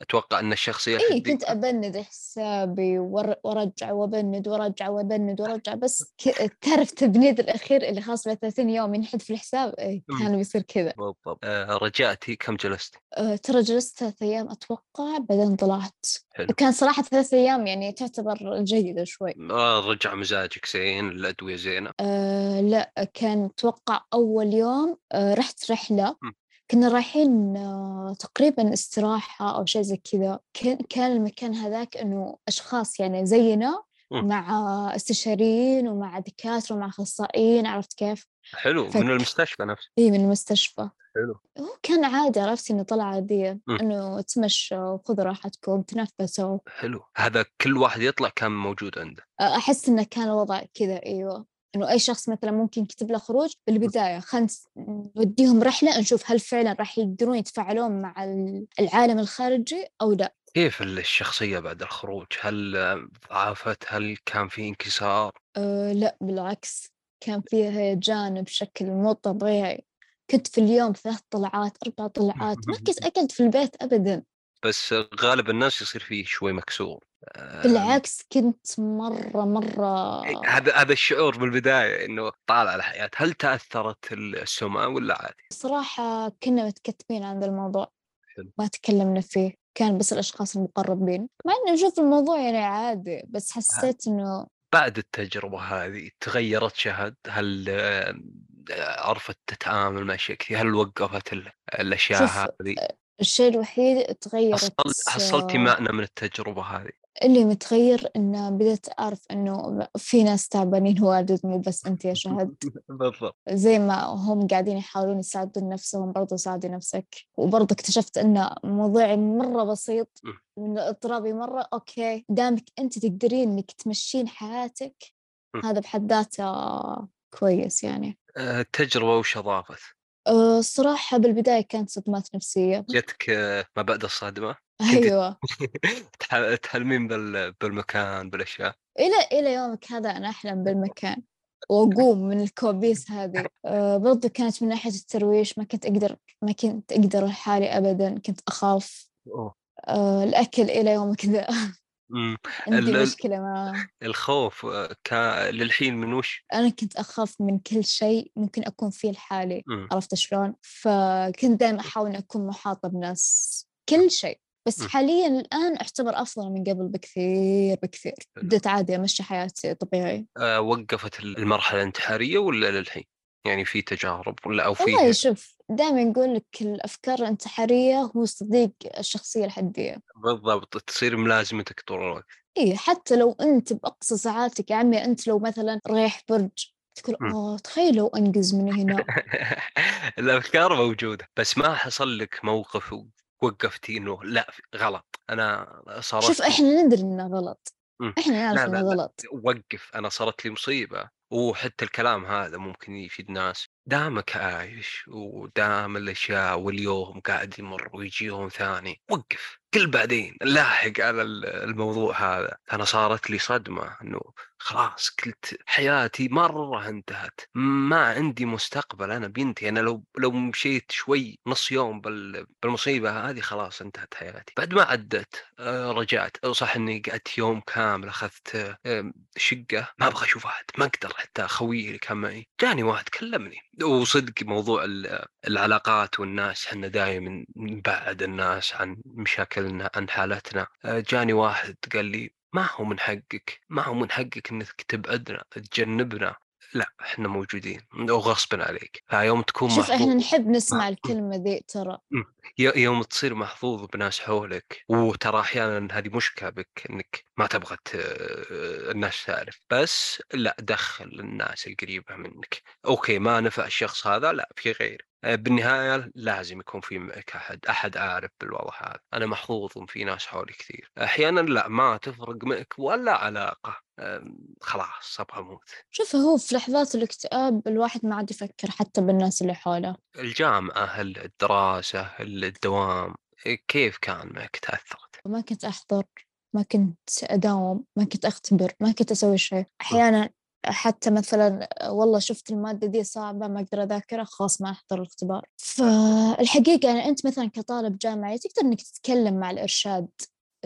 أتوقع أن الشخصية اي كنت أبند حسابي وارجع وأبند وارجع وأبند وارجع بس تعرف تبنيد الأخير اللي خلاص بعد 30 يوم ينحذ في الحساب إيه كان بيصير كذا. بالضبط. آه رجعتي كم جلست؟ آه ترى جلست ثلاث أيام أتوقع بعدين طلعت. حلو. كان صراحة ثلاث أيام يعني تعتبر جيدة شوي آه رجع مزاجك زين الأدوية زينة؟ آه لا كان أتوقع أول يوم آه رحت رحلة م. كنا رايحين آه، تقريبا استراحة أو شيء زي كذا كان المكان هذاك إنه أشخاص يعني زينا مع استشاريين ومع دكاترة ومع أخصائيين عرفت كيف؟ حلو فك... من المستشفى نفسه. إي من المستشفى. حلو. هو كان عادي عرفت إنه طلع عادية إنه تمشوا وخذوا راحتكم تنفسوا حلو. هذا كل واحد يطلع كان موجود عنده. أحس إنه كان الوضع كذا أيوه. إنه أي شخص مثلا ممكن يكتب له خروج بالبداية خلينا نوديهم رحلة نشوف هل فعلا راح يقدرون يتفاعلون مع العالم الخارجي أو لا. كيف الشخصية بعد الخروج؟ هل ضعفت؟ هل كان في انكسار؟ أه لا بالعكس كان فيها هيجان بشكل مو طبيعي. كنت في اليوم ثلاث طلعات أربع طلعات ما كنت أقعد في البيت أبدا. بس غالب الناس يصير فيه شوي مكسور. بالعكس كنت مرة مرة إيه، هذا هذا الشعور بالبداية إنه طالع الحياة. هل تأثرت السمعة ولا عادي؟ صراحة كنا متكتمين عن الموضوع. ما تكلمنا فيه. كان بس الأشخاص المقربين مع إنه نشوف الموضوع يعني عادي بس حسيت إنه بعد التجربة هذه تغيرت شهد؟ هل عرفت تتعامل مع أشياء كثير؟ هل وقفت الأشياء هذه؟ الشيء الوحيد تغيرت حصلتي معنى من التجربة هذه؟ اللي متغير إنه بدأت أعرف إنه في ناس تعبانين واجد مو بس أنت يا شهد. بالضبط. زي ما هم قاعدين يحاولون يساعدون نفسهم برضو ساعدي نفسك. وبرضو اكتشفت إنه موضوعي مرة بسيط من اضطرابي مرة أوكي دامك أنت تقدرين إنك تمشين حياتك هذا بحد ذاته كويس يعني. التجربة وش أضافت؟ الصراحة بالبداية كانت صدمات نفسية. جتك ما بعد الصدمة؟ أيوة. تحلمين بالمكان بالأشياء. إلى إلى يومك هذا أنا أحلم بالمكان وأقوم من الكوابيس هذه. أه برضو كانت من ناحية الترويش ما كنت أقدر ما كنت أقدر لحالي ابدا كنت أخاف. أه الأكل إلى يومك ذا عندي مشكلة معاه الخوف آه، كا... للحين من وش؟ أنا كنت أخاف من كل شيء ممكن أكون فيه لحالي عرفت شلون؟ فكنت دائما أحاول أكون محاطة بناس كل شيء. بس حاليا الآن أعتبر أفضل من قبل بكثير بكثير. بديت عادي أمشي حياتي طبيعي. أه وقفت المرحلة الانتحارية ولا للحين؟ يعني في تجارب ولا أو في والله شوف دائما نقول لك الأفكار الانتحارية هو صديق الشخصية الحدية. بالضبط تصير ملازمتك طول الوقت. إيه حتى لو أنت بأقصى ساعاتك يا عمي أنت لو مثلا رايح برج تقول اوه تخيل لو أنقز من هنا. الأفكار موجودة بس ما حصل لك موقف وقفتي إنه لا غلط أنا صارت شوف إحنا ندري إنه غلط إحنا نعرف إنه غلط. وقف أنا صارت لي مصيبة وحتى الكلام هذا ممكن يفيد ناس دامك عايش ودام الأشياء واليوم قاعد يمر ويجي يوم ثاني وقف. قل بعدين لاحق على الموضوع هذا. أنا صارت لي صدمة إنه خلاص قلت حياتي مرة انتهت ما عندي مستقبل أنا بنتي أنا لو لو مشيت شوي نص يوم بالمصيبة هذه خلاص انتهت حياتي. بعد ما عدت آه، رجعت. صح إني قعدت يوم كامل أخذت شقة ما أبغى أشوف أحد ما أقدر حتى أخوي اللي كان معي. جاني واحد كلمني. وصدق موضوع العلاقات والناس إحنا دائما نبعد الناس عن مشاكلنا عن حالتنا. آه، جاني واحد قال لي ما هو من حقك ما هو من حقك إنك تبعدنا تجنبنا. لا إحنا موجودين وغصبا عليك. فيوم تكون شوف محظوظ إحنا نحب نسمع الكلمة ذي ترى. يوم تصير محظوظ بناس حولك وترى أحيانا هذه مشكلة بك إنك ما تبغى الناس تعرف. بس لا دخل الناس القريبة منك. أوكي ما نفع الشخص هذا لا في غير آه، بالنهاية لازم يكون في معك أحد أحد عارف بالوضع هذا. أنا محظوظ في ناس حولي كثير. أحيانا لا ما تفرق معك ولا علاقة. خلاص أبغى أموت. شوف هو في لحظات الاكتئاب الواحد ما عاد يفكر حتى بالناس اللي حوله. الجامعة الدراسة الدوام كيف كان؟ معك تأثرت؟ ما كنت أحضر ما كنت أداوم ما كنت أختبر ما كنت أسوي شيء. أحيانا حتى مثلا والله شفت المادة دي صعبة ما أقدر أذاكرها خلاص ما أحضر الاختبار. فالحقيقة يعني أنت مثلا كطالب جامعي تقدر إنك تتكلم مع الإرشاد.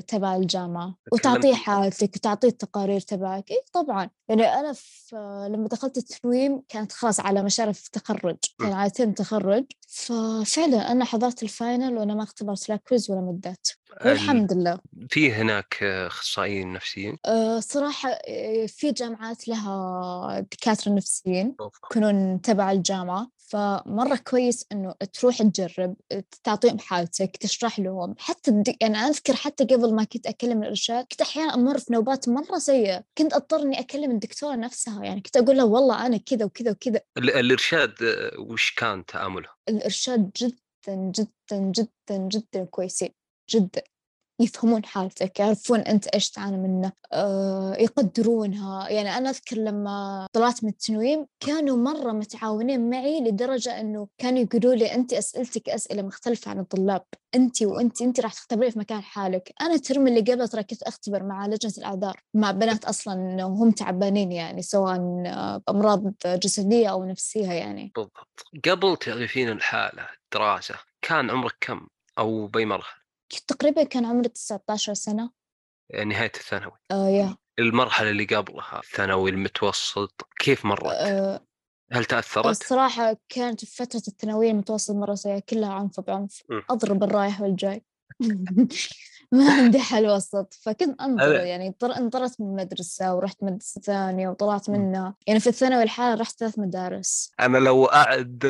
تبع الجامعة وتعطيه حالتك وتعطيه التقارير تبعك. إيه طبعا. يعني أنا في لما دخلت التنويم كانت خلاص على مشارف التخرج كان على term تخرج. ففعلا أنا حضرت ال final وأنا ما اختبرت لا quiz ولا mid ات والحمد لله. في هناك أخصائيين نفسيين؟ أه صراحة آه، في جامعات لها دكاترة نفسيين يكونون تبع الجامعة. فمرة كويس إنه تروح تجرب تعطيهم حالتك تشرح لهم. حتى الدي... يعني أنا أذكر حتى قبل ما كنت أكلم الإرشاد كنت أحيانا أمر في نوبات مرة سيئة. كنت أضطر إني أكلم الدكتورة نفسها. يعني كنت أقول لها والله أنا كذا وكذا وكذا. الإرشاد وش كان تعامله؟ الإرشاد جدا جدا جدا جدا كويسين جدا. يفهمون حالتك يعرفون أنت إيش تعاني منه أه يقدرونها. يعني أنا أذكر لما طلعت من التنويم كانوا مرة متعاونين معي لدرجة أنه كانوا يقولوا لي أنت أسئلتك أسئلة مختلفة عن الطلاب أنت وأنت أنت راح تختبرين في مكان حالك. أنا الترم اللي قبل ترى كنت أختبر مع لجنة الأعذار مع بنات أصلا هم تعبانين يعني سواء أمراض جسدية أو نفسية يعني. بالضبط. قبل تعرفين الحالة دراسة كان عمرك كم؟ أو بأي مرحلة؟ تقريبا كان عمري 19 سنة نهاية الثانوي آه يا المرحلة اللي قبلها الثانوي المتوسط كيف مرت؟ آه هل تأثرت؟ الصراحة كانت في فترة الثانوية المتوسط مرة سيئة كلها عنف بعنف م. أضرب الرايح والجاي ما عندي حل وسط. فكنت أنظر يعني انطرت من المدرسة ورحت مدرسة ثانية وطلعت منها. يعني في الثانوي الحالة رحت ثلاث مدارس. أنا لو أعد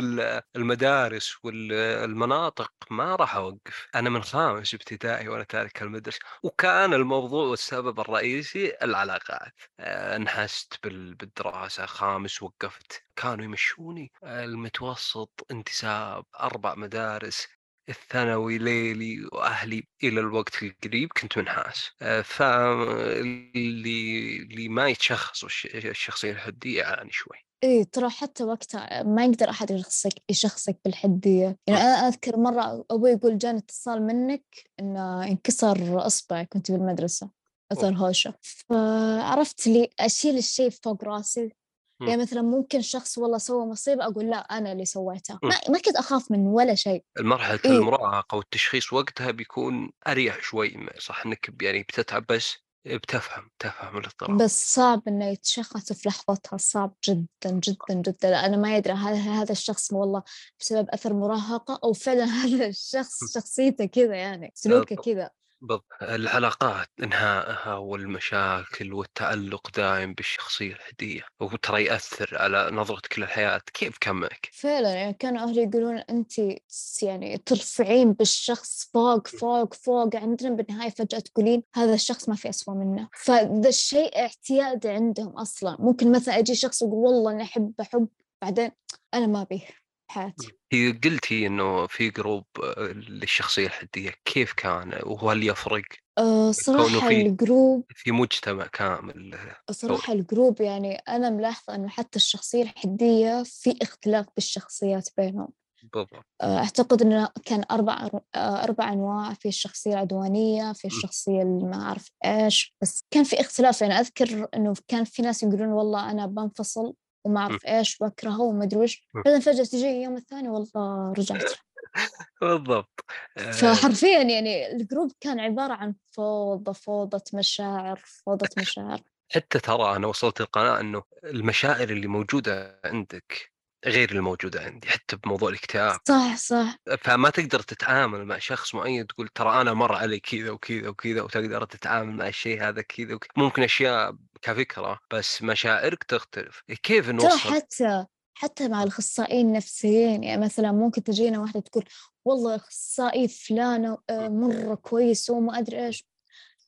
المدارس والمناطق ما راح أوقف. أنا من خامس ابتدائي وأنا تارك المدرسة. وكان الموضوع والسبب الرئيسي العلاقات. آه، انحست بالدراسة خامس وقفت. كانوا يمشوني. المتوسط انتساب أربع مدارس. الثانوي ليلي وأهلي إلى الوقت القريب كنت منحاس. آه، فاللي اللي ما يتشخص الشخصية الحدية يعاني شوي. إيه ترى حتى وقتها ما يقدر أحد يشخصك يشخصك بالحدية. يعني أنا أذكر مرة أبوي يقول جاني اتصال منك إنه انكسر اصبعي كنت بالمدرسة اثر هوشة. فعرفت لي أشيل الشيء فوق رأسي. يعني مثلا ممكن شخص والله سوى مصيبة أقول لا أنا اللي سويتها. ما, ما كنت أخاف من ولا شيء. المرحلة إيه؟ المراهقة والتشخيص وقتها بيكون أريح شوي صح إنك يعني بتتعب بس بتفهم تفهم الاضطراب. بس صعب إنه يتشخص في لحظتها صعب جدا جدا جدا. أنا ما يدري هل هذا الشخص والله بسبب أثر مراهقة أو فعلا هذا الشخص شخصيته كذا يعني سلوكه كذا. العلاقات إنهائها والمشاكل والتعلق دائم بالشخصية الحدية وترى يأثر على نظرتك للحياة كيف كان معك؟ فعلا يعني كانوا أهلي يقولون أنت يعني ترفعين بالشخص فوق فوق فوق عندنا بالنهاية فجأة تقولين هذا الشخص ما في أسوأ منه. فذا الشيء اعتياد عندهم أصلا. ممكن مثلا أجي شخص يقول والله أنا أحب أحب بعدين أنا ما بيه حياتي. هي قلتي إنه في جروب آه، للشخصية الحدية، كيف كان؟ وهل يفرق؟ آه، صراحة في ال group في مجتمع كامل. صراحة ال group يعني أنا ملاحظة إنه حتى الشخصية الحدية في اختلاف بالشخصيات بينهم. بالضبط. آه، أعتقد إنه كان أربع أربع أنواع في الشخصية العدوانية في الشخصية اللي ما أعرف إيش بس كان في اختلاف. يعني أذكر إنه كان في ناس يقولون والله أنا بنفصل وما أعرف إيش وأكرهه وما أدري وش بعدين فجأة تجي اليوم الثاني والله رجعت. بالضبط. آه. فحرفيا يعني الجروب كان عبارة عن فوضى فوضى مشاعر فوضى مشاعر. حتى ترى أنا وصلت القناعة أنه المشاعر اللي موجودة عندك غير الموجودة عندي حتى بموضوع الاكتئاب. صح صح. فما تقدر تتعامل مع شخص معين تقول ترى أنا مر علي كذا وكذا وكذا وتقدر تتعامل مع الشيء هذا كذا وكذا. ممكن أشياء كفكرة بس مشاعرك تختلف. كيف نوصل؟ حتى حتى مع الأخصائيين النفسيين يعني مثلا ممكن تجينا واحدة تقول والله أخصائي فلانة آه، مرة كويس وما أدري إيش.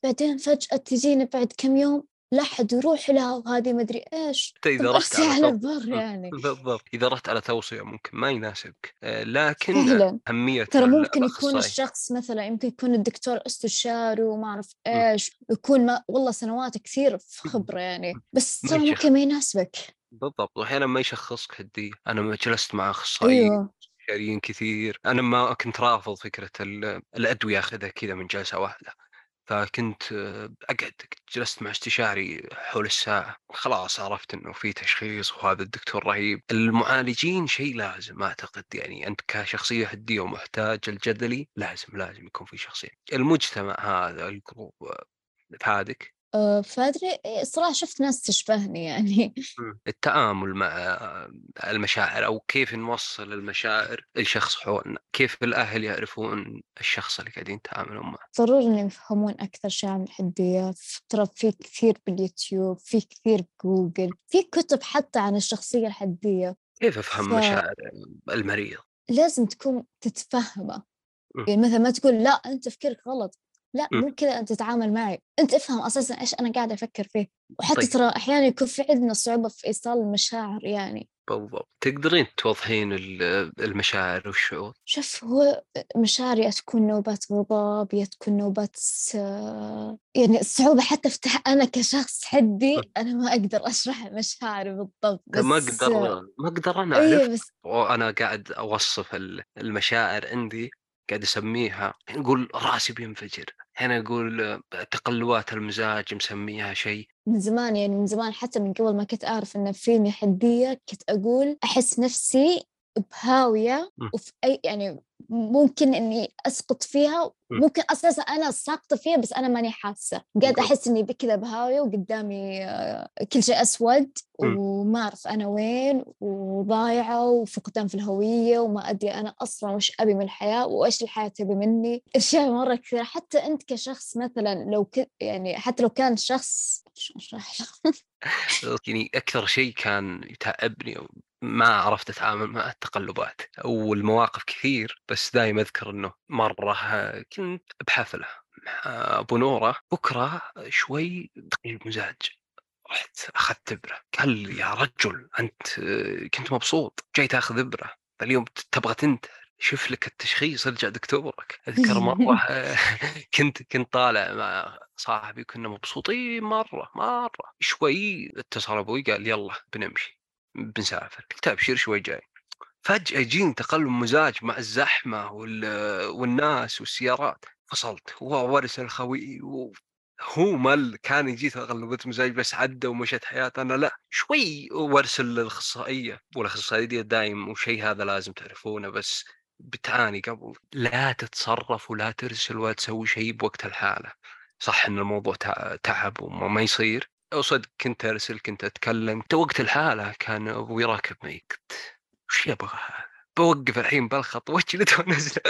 بعدين فجأة تجينا بعد كم يوم لا حد يروح لها وهذه ما أدري إيش. إذا رحت على البر يعني. بالضبط إذا رحت على توصية ممكن ما يناسبك. آه، لكن فعلا. أهمية ترى ممكن يكون الشخص مثلا يمكن يكون الدكتور استشاري وما أعرف إيش يكون ما والله سنوات كثير في خبرة يعني بس ترى ممكن ما يناسبك. بالضبط واحيانا ما يشخصك هدي أنا جلست مع أخصائيين أيوه. كثير. أنا ما كنت رافض فكرة الأدوية أخذها كذا من جلسة واحدة. فكنت أقعد جلست مع استشاري حول الساعة خلاص عرفت إنه في تشخيص وهذا الدكتور رهيب. المعالجين شيء لازم أعتقد يعني أنت كشخصية هدية ومحتاج الجدلي لازم لازم يكون في شخصية المجتمع هذا الجروب فادك آه، فأدري الصراحة شفت ناس تشبهني يعني. التعامل مع المشاعر أو كيف نوصل المشاعر لشخص حولنا كيف الأهل يعرفون الشخص اللي قاعدين يتعاملون معه ضروري إنهم يفهمون أكثر شيء عن الحدية ترى في كثير باليوتيوب في كثير بجوجل في كتب حتى عن الشخصية الحدية. كيف أفهم ف... مشاعر المريض؟ لازم تكون تتفهمه. يعني مثلا ما تقول لا أنت تفكيرك غلط. لا مو كذا أنت تتعامل معي. أنت افهم أساسا إيش أنا قاعدة أفكر فيه. وحتى طيب. ترى أحيانا يكون في عندنا صعوبة في إيصال المشاعر يعني. بالضبط. تقدرين توضحين المشاعر والشعور؟ شوف هو مشاعر يا تكون نوبات غضب يا تكون نوبات يعني الصعوبة حتى في أنا كشخص حدي أنا ما أقدر أشرح مشاعري بالضبط بس ما أقدر ما أقدر أنا أعرف. أيه بس... وأنا قاعد أوصف المشاعر عندي قاعد أسميها نقول رأسي بينفجر. هنا أقول تقلبات المزاج مسميها شيء. من زمان يعني من زمان حتى من قبل ما كنت أعرف إن في حديه كنت أقول أحس نفسي بهاويه وفي أي يعني ممكن إني أسقط فيها ممكن أساسا أنا ساقطة فيها بس أنا ماني حاسة. قاعد أحس إني بكذا بهاوية وقدامي آه، كل شيء أسود وما أعرف أنا وين وضايعة وفقدان في الهوية وما أدري أنا أصلا وش أبي من الحياة وإيش الحياة تبي مني. أشياء مرة كثيرة. حتى أنت كشخص مثلا لو ك... يعني حتى لو كان شخص يعني أكثر شيء كان يتعبني ما عرفت أتعامل مع التقلبات والمواقف كثير بس دائما أذكر إنه مرة كنت بحفلة مع أبو نورة بكرة شوي تقليب مزاج رحت أخذت إبرة قال يا رجل أنت كنت مبسوط جاي تأخذ إبرة اليوم تبغى تنتهي شوف لك التشخيص ارجع دكتورك. أذكر مرة كنت كنت طالع مع صاحبي كنا مبسوطين مرة مرة. شوي اتصل أبوي قال يلا بنمشي. بنسافر قلت ابشر شوي جاي. فجأة يجيني تقلب مزاج مع الزحمة والناس والسيارات. فصلت. هو ورث الخوي هو مل كان يجي تقلبات مزاج بس عدى ومشت حياته. أنا لا شوي ورث الأخصائية. والأخصائية دايم وشيء هذا لازم تعرفونه بس بتعاني قبل. لا تتصرف ولا ترسل ولا تسوي شيء بوقت الحالة. صح إن الموضوع تعب وما يصير. صدق كنت أرسل كنت أتكلم. وقت الحالة كان أبوي راكب معي قلت وش يبغى هذا؟ بوقف الحين بالخط. وجلد ونزله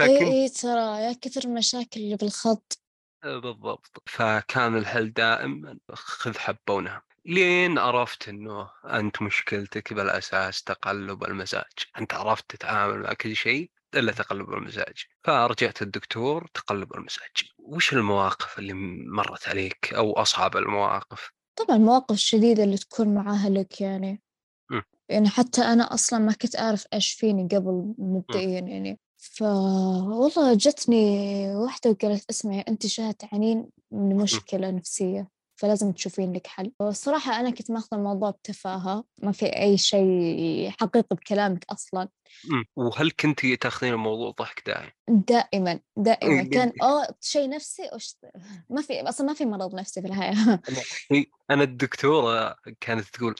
اي اي ترى يا كثر المشاكل اللي بالخط. بالضبط. فكان الحل دائما خذ حبة ونام. لين عرفت إنه أنت مشكلتك بالأساس تقلب المزاج. أنت عرفت تتعامل مع كل شيء. إلا تقلب المزاج. فرجعت الدكتور تقلب المزاج. وش المواقف اللي مرت عليك أو أصعب المواقف؟ طبعا المواقف الشديدة اللي تكون مع أهلك يعني. م. يعني حتى أنا أصلا ما كنت أعرف إيش فيني قبل مبدئيا يعني. فوالله جتني واحدة وقالت اسمعي أنت شاهد تعانين من مشكلة نفسية. فلازم تشوفين لك حل. الصراحة أنا كنت ماخذة الموضوع بتفاهة ما في أي شيء حقيقي بكلامك أصلا. وهل كنت تاخذين الموضوع ضحك دائم؟ دائما دائما. كان آه شيء نفسي أش... ما في أصلا ما في مرض نفسي في الحياة. أنا الدكتورة كانت تقول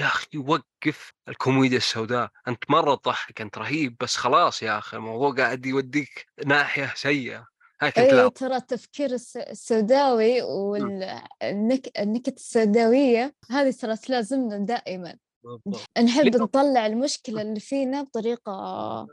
يا أخي وقف الكوميديا السوداء. أنت مرة تضحك أنت رهيب بس خلاص يا أخي الموضوع قاعد يوديك ناحية سيئة. اي ترى التفكير السوداوي والنكت السوداوية هذه ترى تلازمنا دائما. نحب نطلع المشكلة اللي فينا بطريقة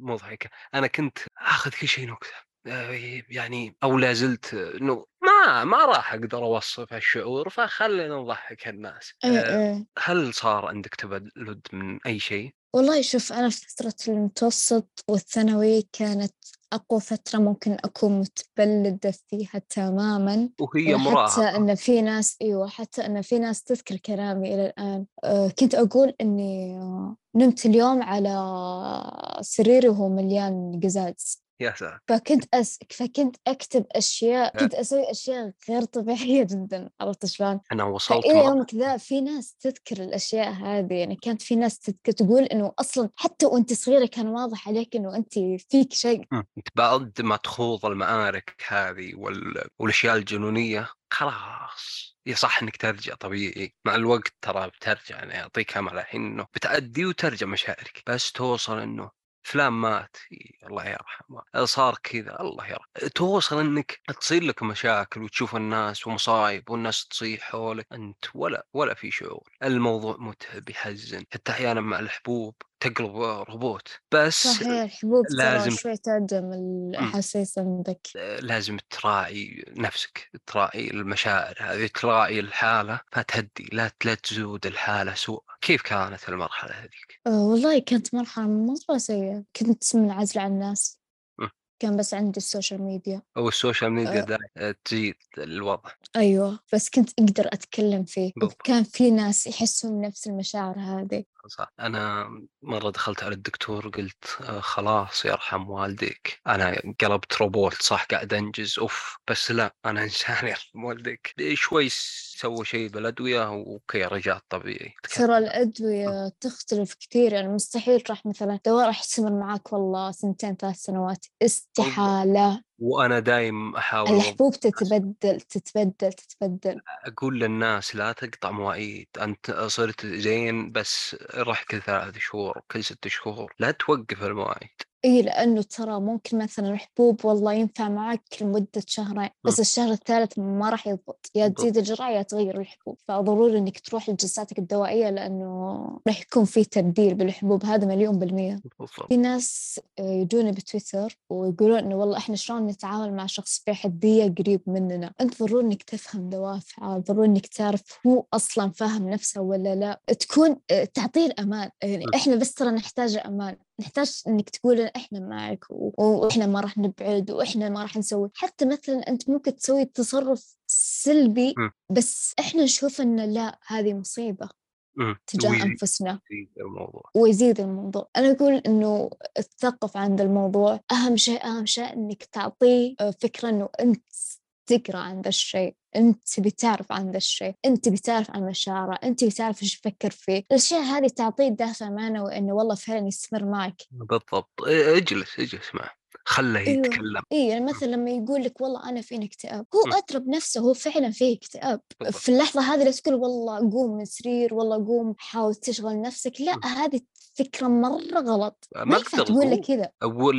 مضحكة أنا كنت آخذ كل شيء نكتة. آه، يعني أو لا زلت إنه ما ما راح أقدر أوصف الشعور فخلينا نضحك الناس إيه إيه. هل صار عندك تبلد من أي شيء؟ والله شوف أنا في فترة المتوسط والثانوي كانت أقوى فترة ممكن أكون متبلدة فيها تماما. وهي مراهقة حتى أن في ناس أيوة حتى أن في ناس تذكر كلامي إلى الآن. أه كنت أقول إني نمت اليوم على سريري وهو مليان قزاز. يا سلام. فكنت أس... فكنت أكتب أشياء كنت أسوي أشياء غير طبيعية جدا عرفت شلون؟ أنا وصلت إلى يومك ذا في ناس تذكر الأشياء هذه يعني كانت في ناس تذكر تقول إنه أصلا حتى وأنت صغيرة كان واضح عليك إنه أنت فيك شيء. أنت بعد ما تخوض المعارك هذه وال... والأشياء الجنونية خلاص. يصح إنك ترجع طبيعي. مع الوقت ترى بترجع يعني اعطيك أمل الحين إنه بتأدي وترجع مشاعرك. بس توصل إنه فلان مات الله يرحمه. صار كذا الله يرحمه. توصل إنك تصير لك مشاكل وتشوف الناس ومصايب والناس تصيح حولك أنت ولا ولا في شعور. الموضوع متعب يحزن حتى أحيانا مع الحبوب. تقلب روبوت بس صحيح لازم شوي تعدم الأحاسيس عندك لازم تراعي نفسك تراعي المشاعر هذه تراعي الحالة فتهدي لا لا تزود الحالة سوء. كيف كانت المرحلة هذيك؟ أه والله كانت مرحلة مرة سيئة. كنت منعزلة عن الناس. كان بس عندي ال social media. أو ال social media ده تزيد الوضع. أيوة بس كنت أقدر أتكلم فيه. وكان في ناس يحسون نفس المشاعر هذه. صح. أنا مرة دخلت على الدكتور وقلت خلاص يرحم والديك أنا قلبت روبوت صح؟ قاعد أنجز أوف بس لا أنا إنسان يرحم والديك. شوي سووا شيء بالأدوية okay رجعت طبيعي. ترى الأدوية تختلف كثير يعني مستحيل راح مثلا دواء راح يستمر معاك والله سنتين ثلاث سنوات استحالة. وأنا دايم أحاول الحبوب تتبدل تتبدل تتبدل؟ أقول للناس لا تقطع مواعيد أنت صرت زين بس روح كل ثلاث شهور كل ست شهور لا توقف المواعيد. اي لأنه ترى ممكن مثلا الحبوب والله ينفع معك لمدة شهرين بس الشهر الثالث ما راح يضبط. يا تزيد الجرعة يا تغير الحبوب فضروري إنك تروح لجلساتك الدوائية لأنه راح يكون في تبديل بالحبوب هذا مليون بالمية. في ناس يجوني بتويتر ويقولون إنه والله إحنا شلون نتعامل مع شخص في حدية قريب مننا؟ أنت ضروري إنك تفهم دوافعه ضروري إنك تعرف هو أصلا فاهم نفسه ولا لا. تكون تعطيه الأمان. يعني إحنا بس ترى نحتاج أمان نحتاج إنك تقول إحنا معك وإحنا ما راح نبعد وإحنا ما راح نسوي. حتى مثلا أنت ممكن تسوي تصرف سلبي بس إحنا نشوف انه لا هذه مصيبة تجاه ويزيد أنفسنا. الموضوع. ويزيد الموضوع. أنا أقول إنه التثقف عند الموضوع. أهم شيء أهم شيء إنك تعطيه فكرة إنه أنت تقرأ عن ذا الشيء. أنت بتعرف عن ذا الشيء أنت بتعرف عن مشاعره أنت بتعرف إيش يفكر فيه. الأشياء هذه تعطيه دافع معنوي إنه والله فعلا يستمر معك. بالضبط. اجلس اجلس معه. خله. يتكلم. اي يعني مثلا لما يقول لك والله أنا فيني اكتئاب هو أدرى بنفسه هو فعلا فيه اكتئاب. في اللحظة هذه لا تقول والله قوم من سرير والله قوم حاول تشغل نفسك لا هذه فكرة مرة غلط. ما ينفع تقول لك كذا.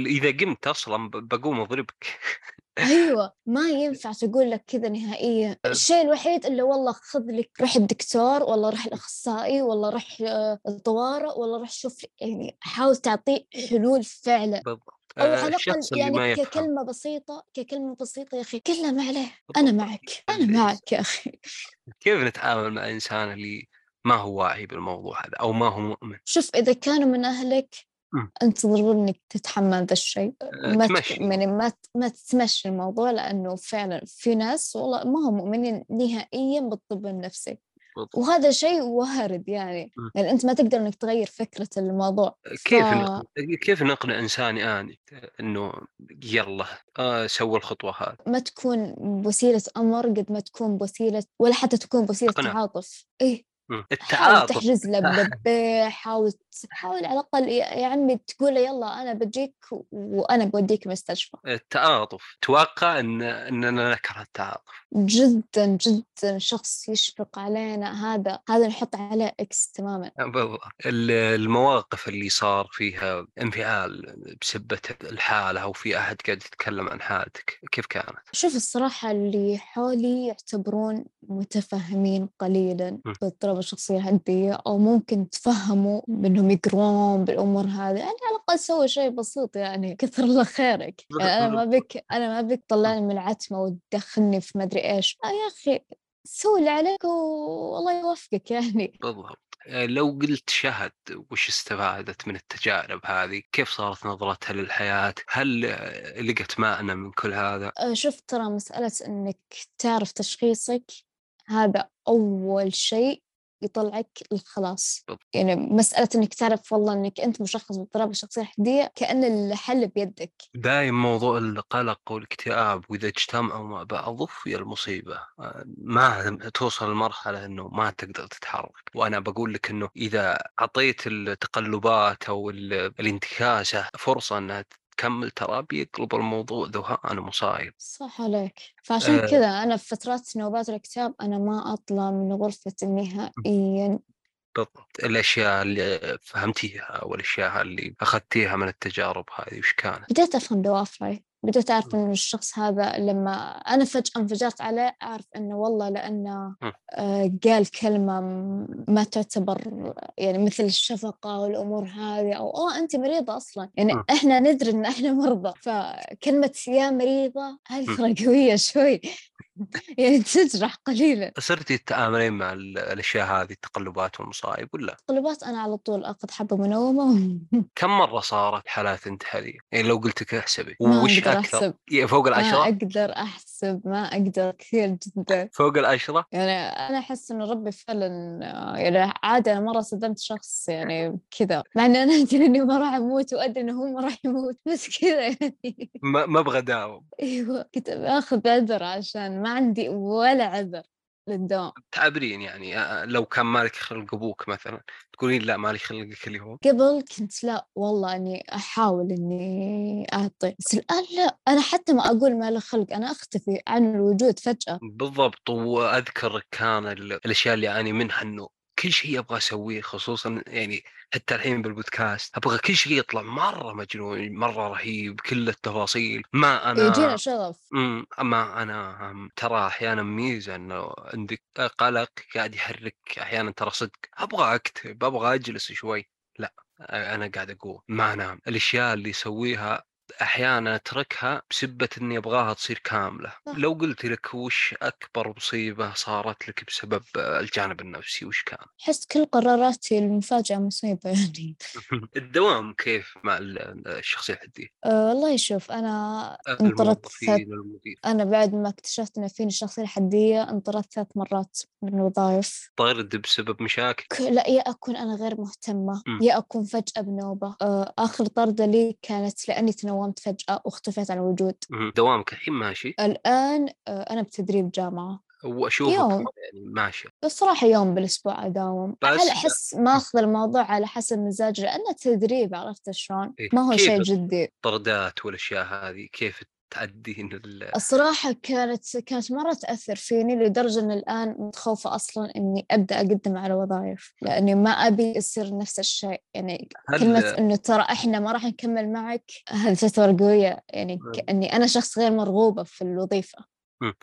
إذا قمت أصلا بقوم أضربك. أيوه ما ينفع تقول لك كذا نهائيا. الشيء الوحيد اللي والله خذ لك روح الدكتور والله روح الأخصائي والله روح الطوارئ والله روح شوف يعني حاول تعطيه حلول فعلا. بالضبط. أو على الأقل يعني ككلمة بسيطة ككلمة بسيطة يا أخي كلها ما عليه أنا معك أنا معك يا أخي. كيف نتعامل مع إنسان اللي ما هو واعي بالموضوع هذا أو ما هو مؤمن؟ شوف إذا كانوا من أهلك انت ضروري إنك تتحمل ذا الشيء. ما تمشي. يعني ما ما تتمشي الموضوع لأنه فعلا في ناس والله ما هم مؤمنين نهائيا بالطب النفسي. وهذا شيء وارد يعني يعني أنت ما تقدر إنك تغير فكرة الموضوع. كيف ف... كيف نقنع إنسان يعني إنه يلا آه سوي الخطوة هذه؟ ما تكون بوسيلة أمر قد ما تكون بوسيلة ولا حتى تكون بوسيلة تعاطف. إيه التعاطف. تحجز له حاول حاول على الأقل يا عمي تقول له يلا أنا بجيك وأنا بوديك المستشفى التعاطف. توقع ان إننا نكره التعاطف. جدا جدا شخص يشفق علينا. هذا هذا نحط عليه إكس تماما. بالضبط. المواقف اللي صار فيها انفعال بسبة الحالة أو في أحد قاعد يتكلم عن حالتك كيف كانت؟ شوف الصراحة اللي حولي يعتبرون متفهمين قليلا باضطراب الشخصية الهندية أو ممكن تفهموا بأنهم يقرون بالأمور هذه. يعني على الأقل سوي شيء بسيط يعني كثر الله خيرك. يعني أنا ما بك أنا ما بك تطلعني من العتمة وتدخلني في مدري إيش. آه يا أخي سوي اللي عليك والله يوفقك يعني. بالضبط. لو قلت شهد وش استفادت من التجارب هذه؟ كيف صارت نظرتها للحياة؟ هل لقت معنى من كل هذا؟ شوف ترى مسألة أنك تعرف تشخيصك هذا أول شيء. يطلعك الخلاص. يعني مسألة إنك تعرف والله إنك أنت مشخص باضطراب الشخصية الحدية كأن الحل بيدك. دايم موضوع القلق والاكتئاب وإذا اجتمعوا مع بعض يا المصيبة. ما توصل لمرحلة إنه ما تقدر تتحرك. وأنا بقول لك إنه إذا أعطيت التقلبات أو الانتكاسة فرصة أنها تكمل ترى بيقلب الموضوع ذهان ومصايب صح عليك. فعشان آه. كذا أنا في فترات نوبات الاكتئاب أنا ما أطلع من غرفتي نهائيا. بالضبط. الأشياء اللي فهمتيها والاشياء اللي أخذتيها من التجارب هذه وش كانت؟ بديت أفهم دوافعي. بديت أعرف إنه الشخص هذا لما أنا فجأة انفجرت عليه أعرف إنه والله لأنه آه، قال كلمة ما تعتبر يعني مثل الشفقة والأمور هذه أو أوه أنت مريضة أصلا. يعني إحنا ندري إن إحنا مرضى فكلمة يا مريضة هذه ترى قوية شوي. يعني تجرح قليلا صرتي تتعاملين مع الأشياء هذه التقلبات والمصايب ولا؟ تقلبات أنا على طول أخذ حبة منومة كم مرة صارت حالات انتحاريه؟ يعني لو قلت لك احسبي وش أكثر؟ أحسب. فوق العشرة؟ ما أقدر أحسب ما أقدر كثير جدا فوق العشرة؟ يعني أنا أحس انه ربي فعلا يعني عادي أنا مرة صدمت شخص يعني كذا مع إني أنا أدري إني ما راح أموت وأدري إنه هو ما راح يموت بس كذا يعني ما أبغى أداوم أيوه كنت باخذ عذر عشان ما عندي ولا عذر للدوام. تعبرين يعني لو كان مالك خلق أبوك مثلا تقولين لا مالي خلقك اليوم. قبل كنت لا والله إني أحاول إني أعطي بس الآن لا. أنا حتى ما أقول ما له خلق أنا أختفي عن الوجود فجأة. بالضبط وأذكر كان الأشياء اللي اعاني منها إنه كل شيء أبغى أسويه خصوصا يعني حتى الحين بالبودكاست. أبغى كل شيء يطلع مرة مجنون مرة رهيب كل التفاصيل. ما أنا يجينا شغف. ما أنا ترى أحيانا ميزة إنه عندك قلق قاعد يحرك أحيانا ترى صدق. أبغى أكتب أبغى أجلس شوي. لا أنا قاعد أقول ما أنام. الأشياء اللي يسويها أحيانا أتركها بسبة إني أبغاها تصير كاملة. صح. لو قلت لك وش أكبر مصيبة صارت لك بسبب الجانب النفسي وش كان؟ أحس كل قراراتي المفاجئه مصيبة يعني. الدوام كيف مع الشخصية الحديه أه والله شوف أنا انطردت أنا بعد ما اكتشفت ان فيني الشخصيه الحديه انطردت ثلاث مرات من الوظائف. طرد بسبب مشاكل؟ لا يا أكون أنا غير مهتمة م. يا أكون فجأة بنوبة. أه آخر طردة لي كانت لأني تنومت داومت فجأة واختفيت عن الوجود. دوامك الحين ماشي؟ الآن آه، أنا بتدريب جامعة. وأشوفك يوم. يعني ماشي. الصراحة يوم بالأسبوع أداوم. هل أحس ماخذ الموضوع على حسب مزاجي لأنه تدريب عرفت شلون؟ إيه؟ ما هو شيء جدي. طردات والأشياء هذه؟ كيف تعدين الصراحة كانت كانت مرة تأثر فيني لدرجة إن الآن متخوفة أصلا إني أبدأ أقدم على وظائف لأني ما أبي يصير نفس الشيء. يعني هل... كلمة إنه ترى إحنا ما راح نكمل معك هذه تعتبر قوية. يعني كأني أنا شخص غير مرغوبة في الوظيفة.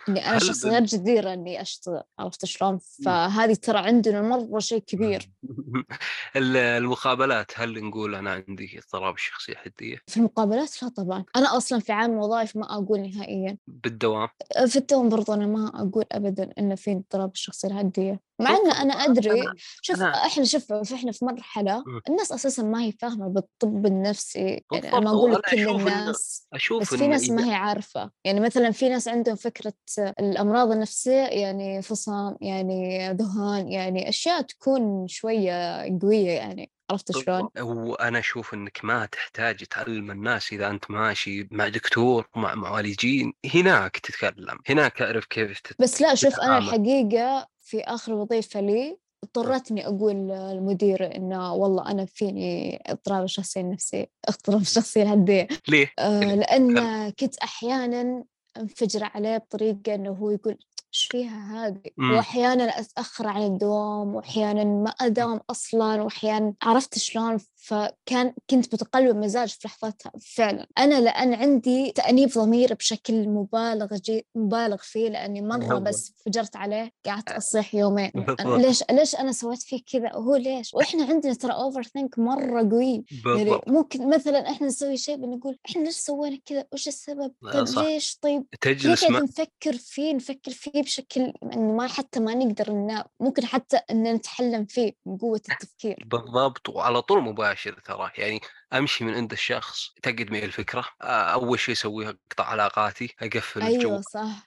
إني أنا شخص غير جديره إني أشتغل عرفت شلون؟ فهذه ترى عندنا مرة شيء كبير. المقابلات هل نقول أنا عندي اضطراب الشخصيه الحديه؟ في المقابلات لا طبعا. أنا أصلا في عام وظائف ما أقول نهائيا. بالدوام؟ في الدوام برضو أنا ما أقول ابدا إن في اضطراب الشخصيه الحديه مع ان أنا أدري. شوف إحنا شوف إحنا في مرحلة الناس أساسا ما هي فاهمة بالطب النفسي. يعني أنا ما أقول لك كل الناس أشوف بس في ناس ما هي عارفة. يعني مثلا في ناس عندهم فكرة الأمراض النفسية يعني فصام يعني ذهان يعني أشياء تكون شوية قوية يعني. عرفت شلون؟ وأنا أشوف إنك ما تحتاج تعلم الناس إذا أنت ماشي مع دكتور ومع معالجين. هناك تتكلم. هناك أعرف كيف تتكلم. بس لا شوف أنا الحقيقة في آخر وظيفة لي اضطريت اني أقول للمدير إنه والله أنا فيني اضطراب الشخصية النفسية اضطراب الشخصية الهديه ليه؟ آه لأن كنت أحيانا أنفجر عليه بطريقة إنه هو يقول إيش فيها هذه إمم. واحيانا أتأخر عن الدوام واحيانا ما أداوم أصلا واحيانا عرفت شلون فكان كنت بتقلب مزاج في لحظتها فعلا أنا لأن عندي تأنيب ضمير بشكل مبالغ جي مبالغ فيه لأني مره بس فجرت عليه قعدت أصيح يومين. ليش ليش أنا سويت فيه كذا؟ وهو ليش؟ وإحنا عندنا ترى overthink مرة قوي. يعني ممكن مثلا إحنا نسوي شيء بنقول إحنا ليش سوينا كذا؟ وش السبب؟ طيب ليش؟ طيب تجلس. نفكر فيه نفكر فيه بشكل إنه ما حتى ما نقدر إن ممكن حتى إن نتحكم فيه من قوه التفكير. بالضبط وعلى طول مباشر ترى. يعني أمشي من عند الشخص تقدمي الفكرة أول شيء اسويه أقطع علاقاتي أقفل أيوه الجو صح.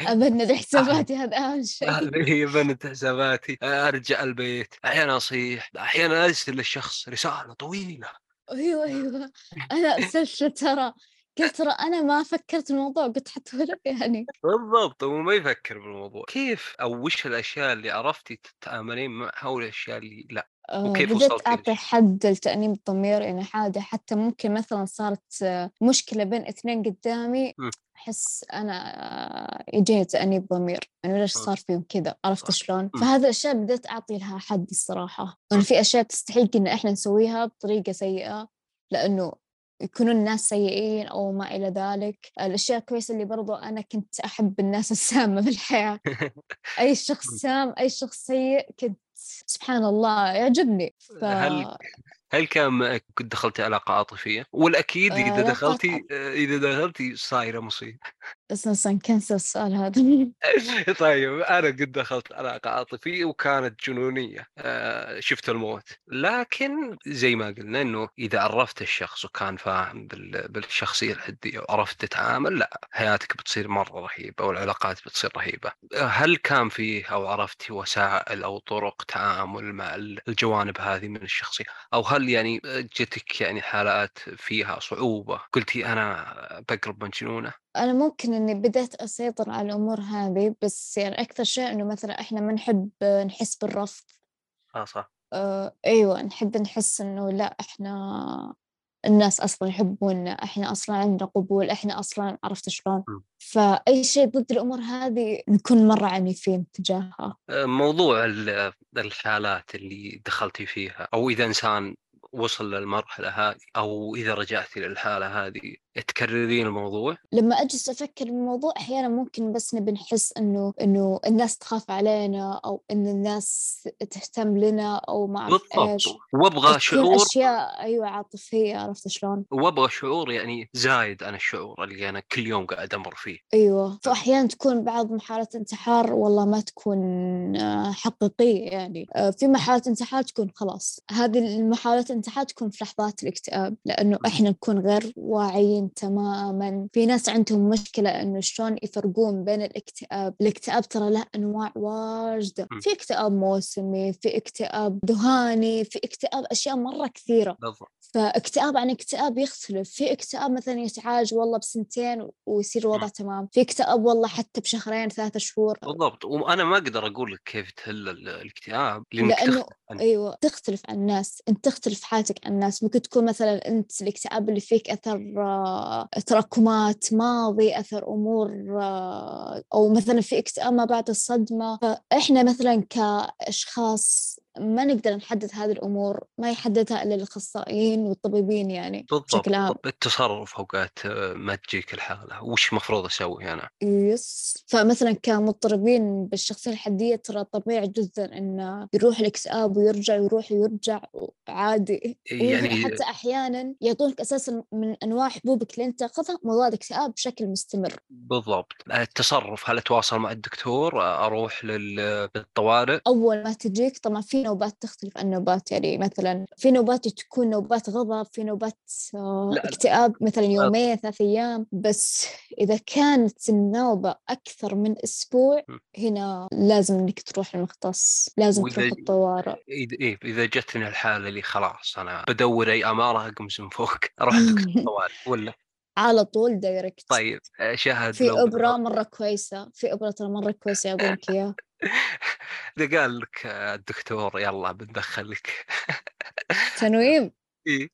أبند حساباتي هذا أهم شيء. هي بند حساباتي. أرجع البيت أحيانا أصيح أحيانا أرسل للشخص رسالة طويلة. أيوه أيوه. أنا ارسلت ترى. قلت ترى أنا ما فكرت الموضوع قلت حتى ولد يعني بالضبط هو ما يفكر بالموضوع. كيف أو وش الأشياء اللي عرفتي تتعاملين معها والاشياء اللي لا؟ آه، وكيف بدأت أعطي حد لتأنيب الضمير يعني حاجة حتى ممكن مثلا صارت مشكلة بين اثنين قدامي أحس أنا يجيني تأنيب ضمير يعني ليش صار فيهم كذا؟ عرفت شلون؟ فهذا الأشياء بدأت أعطي لها حد الصراحة. يعني في أشياء تستحق إن إحنا نسويها بطريقة سيئة لأنه يكونون الناس سيئين أو ما إلى ذلك. الأشياء الكويسة اللي برضو أنا كنت أحب الناس السامة بالحياة أي شخص سام أي شخص سيء كنت سبحان الله يعجبني. ف... هل هل كان كنت دخلتي علاقة عاطفية؟ والأكيد إذا آه دخلتي إذا دخلتي صايرة مصيبة. أساسا كنسل السؤال هذا. طيب أنا قد دخلت علاقة عاطفية وكانت جنونية آه شفت الموت. لكن زي ما قلنا إنه إذا عرفت الشخص وكان فاهم بالشخصية الحديه وعرفت تتعامل لا حياتك بتصير مرة رهيبة والعلاقات بتصير رهيبة. هل كان فيه أو عرفتي وسائل أو طرق تعامل مع الجوانب هذه من الشخصية؟ أو هل يعني جتك يعني حالات فيها صعوبة. قلتي أنا بقرب من جنونه أنا ممكن إني بديت أسيطر على الأمور هذه بس يعني أكثر شيء إنه مثلا إحنا ما نحب نحس بالرفض. آه صح. آه أيوة نحب نحس إنه لا إحنا الناس أصلا يحبونا إحنا أصلا عندنا قبول إحنا أصلا عرفت شلون. فأي شيء ضد الأمور هذه نكون مرة عنيفين تجاهها. موضوع الحالات اللي دخلتي فيها أو إذا إنسان وصل للمرحلة هذه أو إذا رجعتي للحالة هذه تكررين الموضوع؟ لما أجلس أفكر بالموضوع أحيانا ممكن بس نبي نحس إنه إنه الناس تخاف علينا أو إن الناس تهتم لنا أو ما أعرف إيش. وأبغى شعور. أشياء أيوة عاطفية عرفت شلون؟ وأبغى شعور يعني زايد عن الشعور اللي أنا كل يوم قاعد أمر فيه. أيوة. فأحيانا تكون بعض محاولات انتحار والله ما تكون آه، حقيقية يعني. آه، في محاولات انتحار تكون خلاص. هذه المحاولات الانتحار تكون في لحظات الاكتئاب لأنه إحنا نكون غير واعيين تماما. في ناس عندهم مشكلة إنه شلون يفرقون بين الاكتئاب الاكتئاب ترى له أنواع واجدة في اكتئاب موسمي في اكتئاب ذهاني في اكتئاب أشياء مرة كثيرة. بالضبط. فاكتئاب عن اكتئاب يختلف. في اكتئاب مثلا يتعالج والله بسنتين ويصير الوضع تمام. في اكتئاب والله حتى بشهرين ثلاثة شهور. بالضبط. وأنا ما أقدر أقول لك كيف تحل الاكتئاب لأنه أيوه تختلف عن الناس أنت تختلف حالتك عن الناس. ممكن تكون مثلا أنت الإكتئاب اللي فيك أثر آه، تراكمات ماضي أثر أمور آه، أو مثلا في إكتئاب ما بعد الصدمة. فإحنا مثلا كأشخاص ما نقدر نحدد هذه الأمور ما يحددها إلا الأخصائيين والطبيبين يعني بالضبط بشكل عام. التصرف أوقات آه، ما تجيك الحالة. وش مفروض أسوي أنا؟ يس. فمثلا كمضطربين بالشخصية الحدية ترى طبيعي جدا إنه يروح الاكتئاب ويرجع ويروح ويرجع عادي. يعني حتى أحيانا يعطونك أساسا من أنواع حبوبك اللي أنت تاخذها مضاد اكتئاب بشكل مستمر. بالضبط. التصرف هل أتواصل مع الدكتور؟ أروح للطوارئ أول ما تجيك طبعا في نوبات تختلف عن نوبات يعني مثلا في نوبات تكون نوبات غضب في نوبات آه، اكتئاب مثلا يومين ثلاث أيام. بس إذا كانت النوبة أكثر من أسبوع هنا لازم إنك تروح المختص لازم تروح الطوارئ. إيه إذا جتني الحالة اللي خلاص أنا بدور أي أمارة أقمز من فوق دكتور الطوارئ ولا؟ على طول دايركت طيب آه، شهد في أبرة مرة كويسة في أبرة ترى مرة كويسة أقول لك إياها. إذا قال لك الدكتور يلا بندخلك. تنويم اي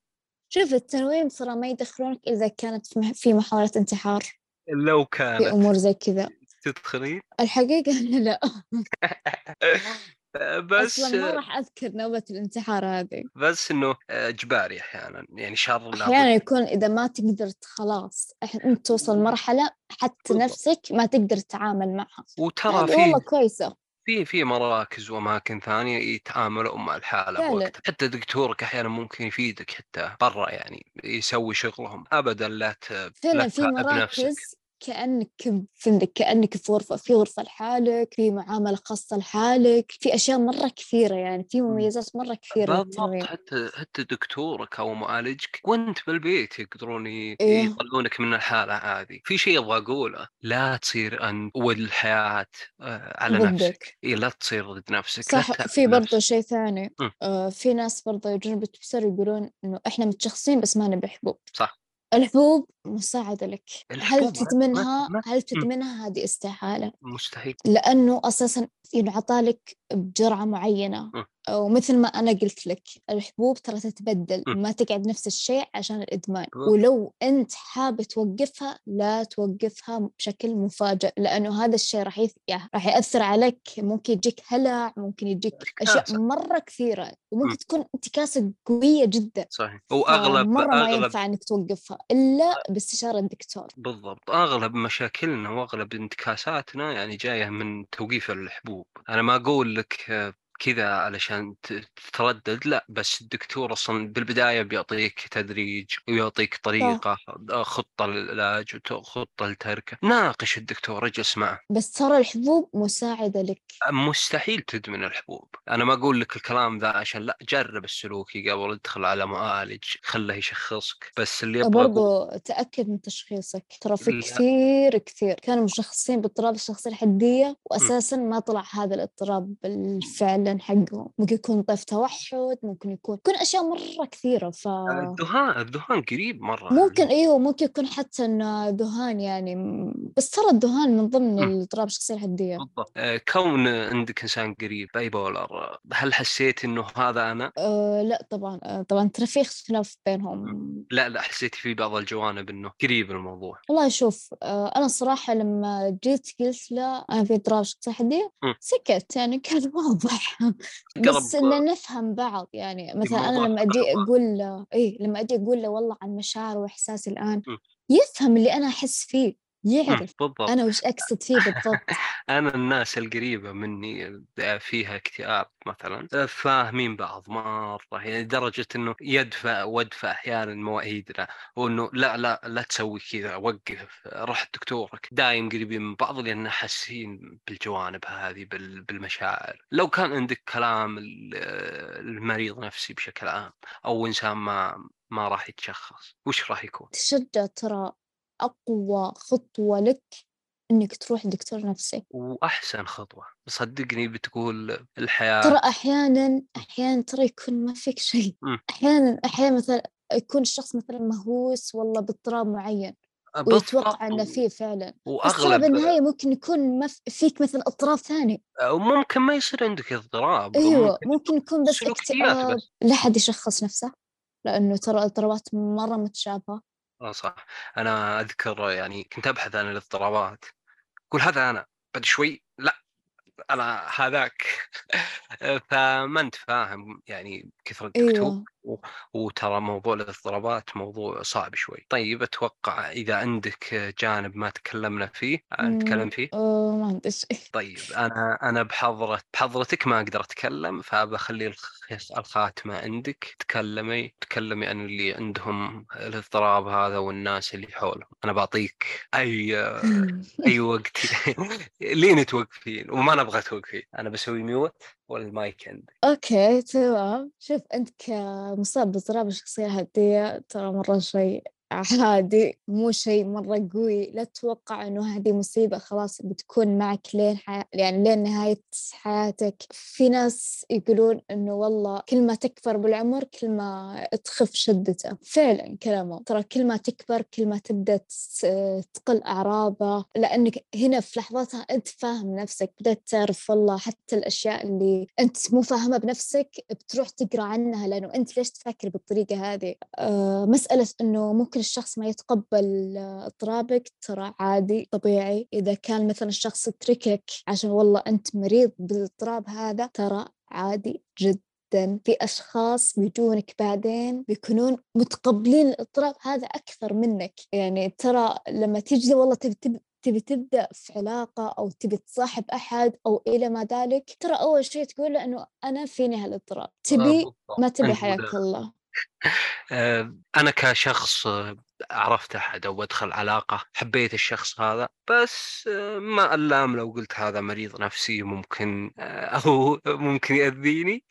شوف التنويم ترى ما يدخلونك إذا كانت في محاولة انتحار. لو كانت. في أمور زي كذا. تدخلين؟ الحقيقة لا. بس أصلا ما راح أذكر نوبة الانتحار هذه. بس إنه إجباري أحيانا. يعني شر أحيانا يكون إذا ما تقدر خلاص أنت توصل مرحلة حتى نفسك ما تقدر تتعامل معها. وترى في والله كويسة. في في مراكز وأماكن ثانية يتعاملوا مع الحالة بوقت. حتى دكتورك أحيانا ممكن يفيدك حتى برا يعني يسوي شغلهم. ابدا لا فعلا في مراكز كأنك في كأنك في غرفة في غرفة لحالك في معاملة خاصة لحالك في أشياء مرة كثيرة يعني في مميزات مرة كثيرة بالضبط. حتى حتى دكتورك أو معالجك وأنت بالبيت يقدرون إيه؟ يطلعونك من الحالة هذه. في شيء أبغى أقوله. لا تصير أنت والحياة آه، على ضدك. نفسك إيه لا تصير ضد نفسك. صح. في برضه شيء ثاني. آه في ناس برضه يجون بالتفسير يقولون إنه إحنا متشخصين بس ما نبي حبوب. صح. الحبوب مساعدة لك. هل تدمنها هل تدمنها هذه استحالة؟ مستحيل. لأنه أساسا ينعطى لك بجرعة معينة. ومثل ما أنا قلت لك الحبوب ترى تتبدل. ما تقعد نفس الشيء عشان الإدمان. ولو أنت حاب توقفها لا توقفها بشكل مفاجئ لأنه هذا الشيء راح يث... راح يأثر عليك ممكن يجيك هلع ممكن يجيك أشياء مرة كثيرة وممكن. تكون انتكاسة قوية جدا. صحيح. وأغلب مرة أغلب... ما ينفع إنك توقفها إلا باستشارة الدكتور. بالضبط. أغلب مشاكلنا وأغلب انتكاساتنا يعني جاية من توقيف الحبوب. أنا ما أقول لك كذا علشان تتردد. لا بس الدكتور أصلا بالبداية بيعطيك تدريج ويعطيك طريقة صح. خطة للعلاج وخطه لتركه. ناقش الدكتور اجلس معه. بس ترى الحبوب مساعدة لك. مستحيل تدمن الحبوب. أنا ما أقول لك الكلام ذا عشان لا جرب السلوكي قبل ادخل على معالج خله يشخصك. بس اللي يبغى برضو تأكد من تشخيصك. ترى في كثير كثير. كانوا مشخصين باضطراب الشخصية الحدية واساسا ما طلع هذا الاضطراب بالفعل. فعلا حقه ممكن يكون طيف توحد ممكن يكون يكون أشياء مرة كثيرة ف الذهان الذهان قريب مرة ممكن إيوه ممكن يكون حتى إنه ذهان يعني بس ترى الذهان من ضمن الاضطراب الشخصية الحدية. بالضبط. آه، كون عندك إنسان قريب bipolar هل حسيت إنه هذا أنا؟ أه لا طبعا أه طبعا ترى في اختلاف بينهم. لا لا حسيتي في بعض الجوانب إنه قريب الموضوع. والله شوف أه أنا الصراحه لما جيت قلت له أنا في اضطراب شخصية حدية سكت يعني كان واضح. بس إن نفهم بعض يعني مثلا أنا لما أجي أقول له إيه لما أجي أقول له والله عن مشاعر وإحساسي الآن م. يفهم اللي أنا أحس فيه. يعرف بالضبط. أنا وش أقصد فيه بالضبط؟ أنا الناس القريبة مني فيها اكتئاب مثلا. فاهمين بعض مرة يعني لدرجة إنه يدفع وادفع أحيانا مواعيدنا وإنه لا لا لا تسوي كذا وقف روح دكتورك دايم قريبين من بعض لأن حاسين بالجوانب هذه بالمشاعر. لو كان عندك كلام المريض نفسي بشكل عام أو إنسان ما ما راح يتشخص وش راح يكون؟ تشجع ترى أقوى خطوة لك إنك تروح دكتور نفسي. وأحسن خطوة. صدقني بتقول الحياة ترى أحيانا أحيانا ترى يكون ما فيك شيء. أحيانا أحيانا مثلا يكون الشخص مثلا مهووس والله باضطراب معين ويتوقع إنه فيه فعلا. وأغلب بس بالنهايه ممكن يكون ما فيك مثلا اضطراب ثاني. وممكن ما يصير عندك اضطراب أيوه ممكن, ممكن يكون بس اكتئاب لا حد يشخص نفسه لأنه ترى الاضطرابات مرة متشابهة. آه صح. أنا أذكر يعني كنت أبحث عن الاضطرابات. أقول هذا أنا بعد شوي لأ. أنا هذاك. فما أنت فاهم يعني كثرة أيوه. وترى موضوع الاضطرابات موضوع صعب شوي. طيب أتوقع إذا عندك جانب ما تكلمنا فيه نتكلم فيه؟ ما عندي شيء. طيب أنا أنا بحضرة بحضرتك ما أقدر أتكلم فبخلي الخاتمة عندك. تكلمي تكلمي عن اللي عندهم الاضطراب هذا والناس اللي حولهم. أنا بعطيك أي أي وقت لين توقفين. وما نبغى توقفين أنا بسوي mute وال mic عندك okay تمام. شوف أنت كمصاب باضطراب الشخصية الحدية ترى مرة شيء عادي مو شيء مرة قوي. لا تتوقع إنه هذه مصيبة خلاص بتكون معك لين حي... يعني لين نهاية حياتك. في ناس يقولون إنه والله كل ما تكبر بالعمر كل ما تخف شدته. فعلا كلامه. ترى كل ما تكبر كل ما تبدأ تقل أعراضه. لأنك هنا في لحظتها أنت فاهم نفسك بدأت تعرف والله حتى الأشياء اللي أنت مو فاهمها بنفسك بتروح تقرأ عنها. لأنه أنت ليش تفكر بالطريقة هذه؟ آه مسألة إنه ممكن ممكن الشخص ما يتقبل اضطرابك ترى عادي طبيعي. إذا كان مثلا الشخص تركك عشان والله أنت مريض بالاضطراب هذا ترى عادي جدا. في أشخاص بيجونك بعدين بيكونون متقبلين الاضطراب هذا أكثر منك. يعني ترى لما تيجي والله تبي تبي تبدأ في علاقة أو تبي تصاحب أحد أو إلى ما ذلك ترى أول شيء تقول له إنه أنا فيني هالاضطراب. تبي ما تبي حياك الله. آه، أنا كشخص عرفت أحد أو أدخل علاقة حبيت الشخص هذا بس آه، ما ألام لو قلت هذا مريض نفسي ممكن آه، أو ممكن يأذيني.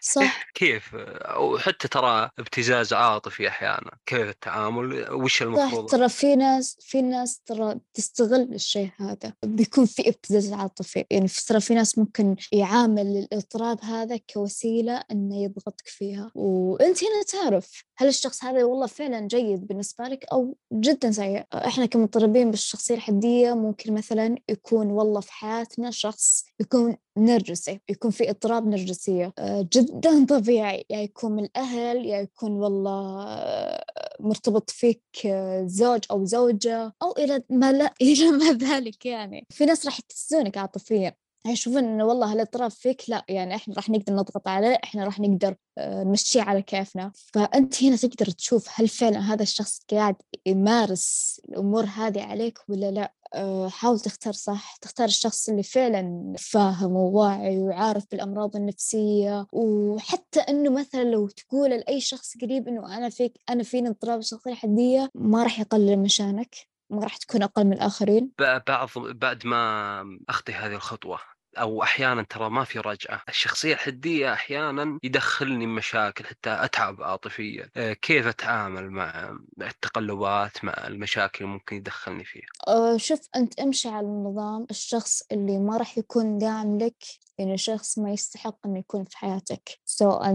صح. كيف؟ أو حتى ترى ابتزاز عاطفي أحيانا. كيف التعامل؟ وش المفروض؟ ترى في ناس في ناس ترى تستغل الشيء هذا. بيكون في ابتزاز عاطفي. يعني ترى في ناس ممكن يعامل الإضطراب هذا كوسيلة إنه يضغطك فيها. وأنت هنا تعرف هل الشخص هذا والله فعلا جيد بالنسبة لك أو جدا سيء. إحنا كمضطربين بالشخصية الحدية ممكن مثلا يكون والله في حياتنا شخص يكون نرجسي يكون في اضطراب نرجسية. آه، جدا طبيعي. يا يكون من الأهل يا يكون والله آه، مرتبط فيك آه، زوج أو زوجة أو إلى ما لا إلى ما ذلك يعني. في ناس راح يتسونك عاطفيا. يشوفون انه والله الاضطراب فيك؟ لا يعني إحنا راح نقدر نضغط عليه إحنا راح نقدر آه، نمشيه على كيفنا. فأنت هنا تقدر تشوف هل فعلا هذا الشخص قاعد يمارس الأمور هذه عليك ولا لا. آه، حاول تختار صح تختار الشخص اللي فعلا فاهم وواعي وعارف بالأمراض النفسية. وحتى أنه مثلا لو تقول لأي شخص قريب أنه أنا فيك أنا فيني اضطراب الشخصية الحدية ما راح يقلل من شأنك. ما راح تكون أقل من الآخرين؟ بعض بعد ما أخطي هذه الخطوة أو أحيانا ترى ما في رجعة. الشخصية الحدية أحيانا يدخلني مشاكل حتى أتعب عاطفيا. آه، كيف أتعامل مع التقلبات مع المشاكل اللي ممكن يدخلني فيها؟ أه شوف أنت امشي على النظام الشخص اللي ما راح يكون داعم لك يعني شخص ما يستحق إنه يكون في حياتك. سواء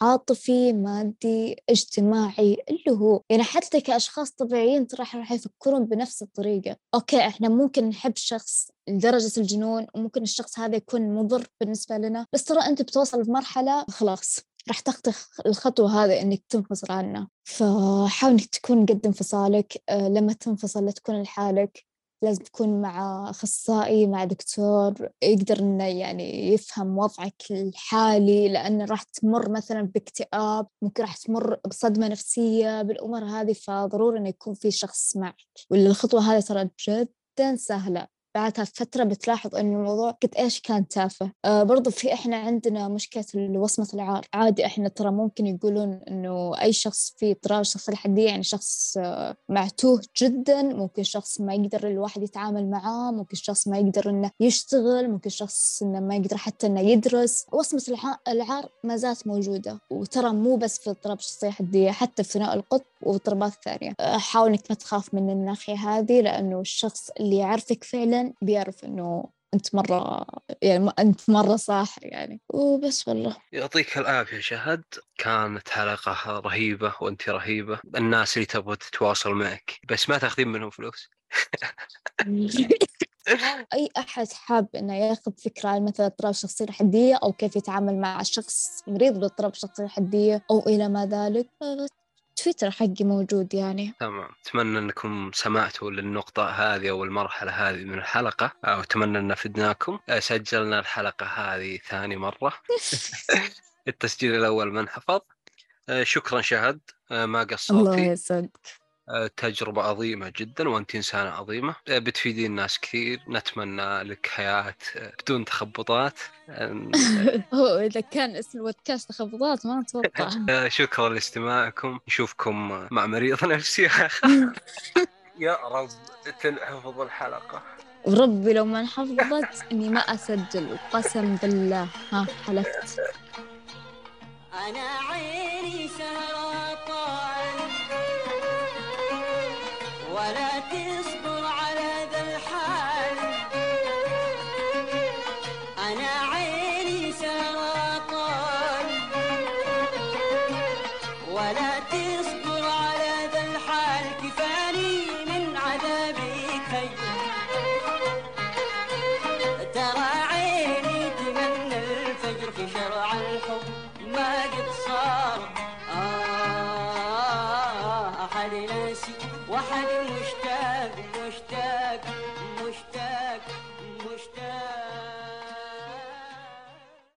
عاطفي مادي اجتماعي اللي هو يعني حتى كأشخاص طبيعيين ترى راح يفكرون بنفس الطريقة. أوكي إحنا ممكن نحب شخص لدرجة الجنون وممكن الشخص هذا يكون مضر بالنسبة لنا بس ترى أنت بتوصل لمرحلة خلاص راح تخطي الخطوة هذه إنك تنفصل عنه فحاول إنك تكون قد انفصالك آه، لما تنفصل لا تكون لحالك. لازم تكون مع أخصائي مع دكتور يقدر إنه يعني يفهم وضعك الحالي لأن راح تمر مثلا باكتئاب ممكن راح تمر بصدمة نفسية بالأمور هذه فضروري إنه يكون في شخص معك. والخطوة الخطوة هذه ترى جدا سهلة. بعدها فترة بتلاحظ إنه الموضوع قد إيش كان تافه. آه برضو في إحنا عندنا مشكلة وصمة العار عادي إحنا ترى ممكن يقولون إنه أي شخص فيه اضطراب شخصية الحدية يعني شخص آه معتوه جدا ممكن شخص ما يقدر الواحد يتعامل معاه ممكن شخص ما يقدر إنه يشتغل ممكن شخص إنه ما يقدر حتى إنه يدرس. وصمة العار ما زالت موجودة وترى مو بس في اضطراب الشخصية الحدية حتى في ثناء القطب واضطرابات ثانية. آه، حاول إنك ما تخاف من الناحية هذه لأنه الشخص اللي يعرفك فعلا بيعرف إنه أنت مرة يعني أنت مرة صح يعني. وبس والله. يعطيك العافية شهد. كانت حلقة رهيبة وأنت رهيبة. الناس اللي تبغى تتواصل معك. بس ما تاخذين منهم فلوس. أي أحد حاب إنه ياخذ فكرة عن مثلا اضطراب الشخصية الحدية أو كيف يتعامل مع شخص مريض باضطراب الشخصية الحدية أو إلى ما ذلك تويتر حقي موجود يعني. تمام. أتمنى أنكم سمعتوا للنقطة هذه أو المرحلة هذه من الحلقة وأتمنى أن فدناكم سجلنا الحلقة هذه ثاني مرة. التسجيل الأول ما انحفظ شكرا شهد. ما قصرتي. الله يسعدك. تجربة عظيمة جدا وأنت إنسانة عظيمة. بتفيدين ناس كثير. نتمنى لك حياة بدون تخبطات. هو إذا كان اسم البودكاست تخبطات ما أتوقع. شكرا لاستماعكم. نشوفكم مع مريض نفسي يا رب تنحفظ الحلقة. وربي لو ما انحفظت إني ما أسجل قسم بالله. ها حلفت. أنا عيني سرطان ولا تصبر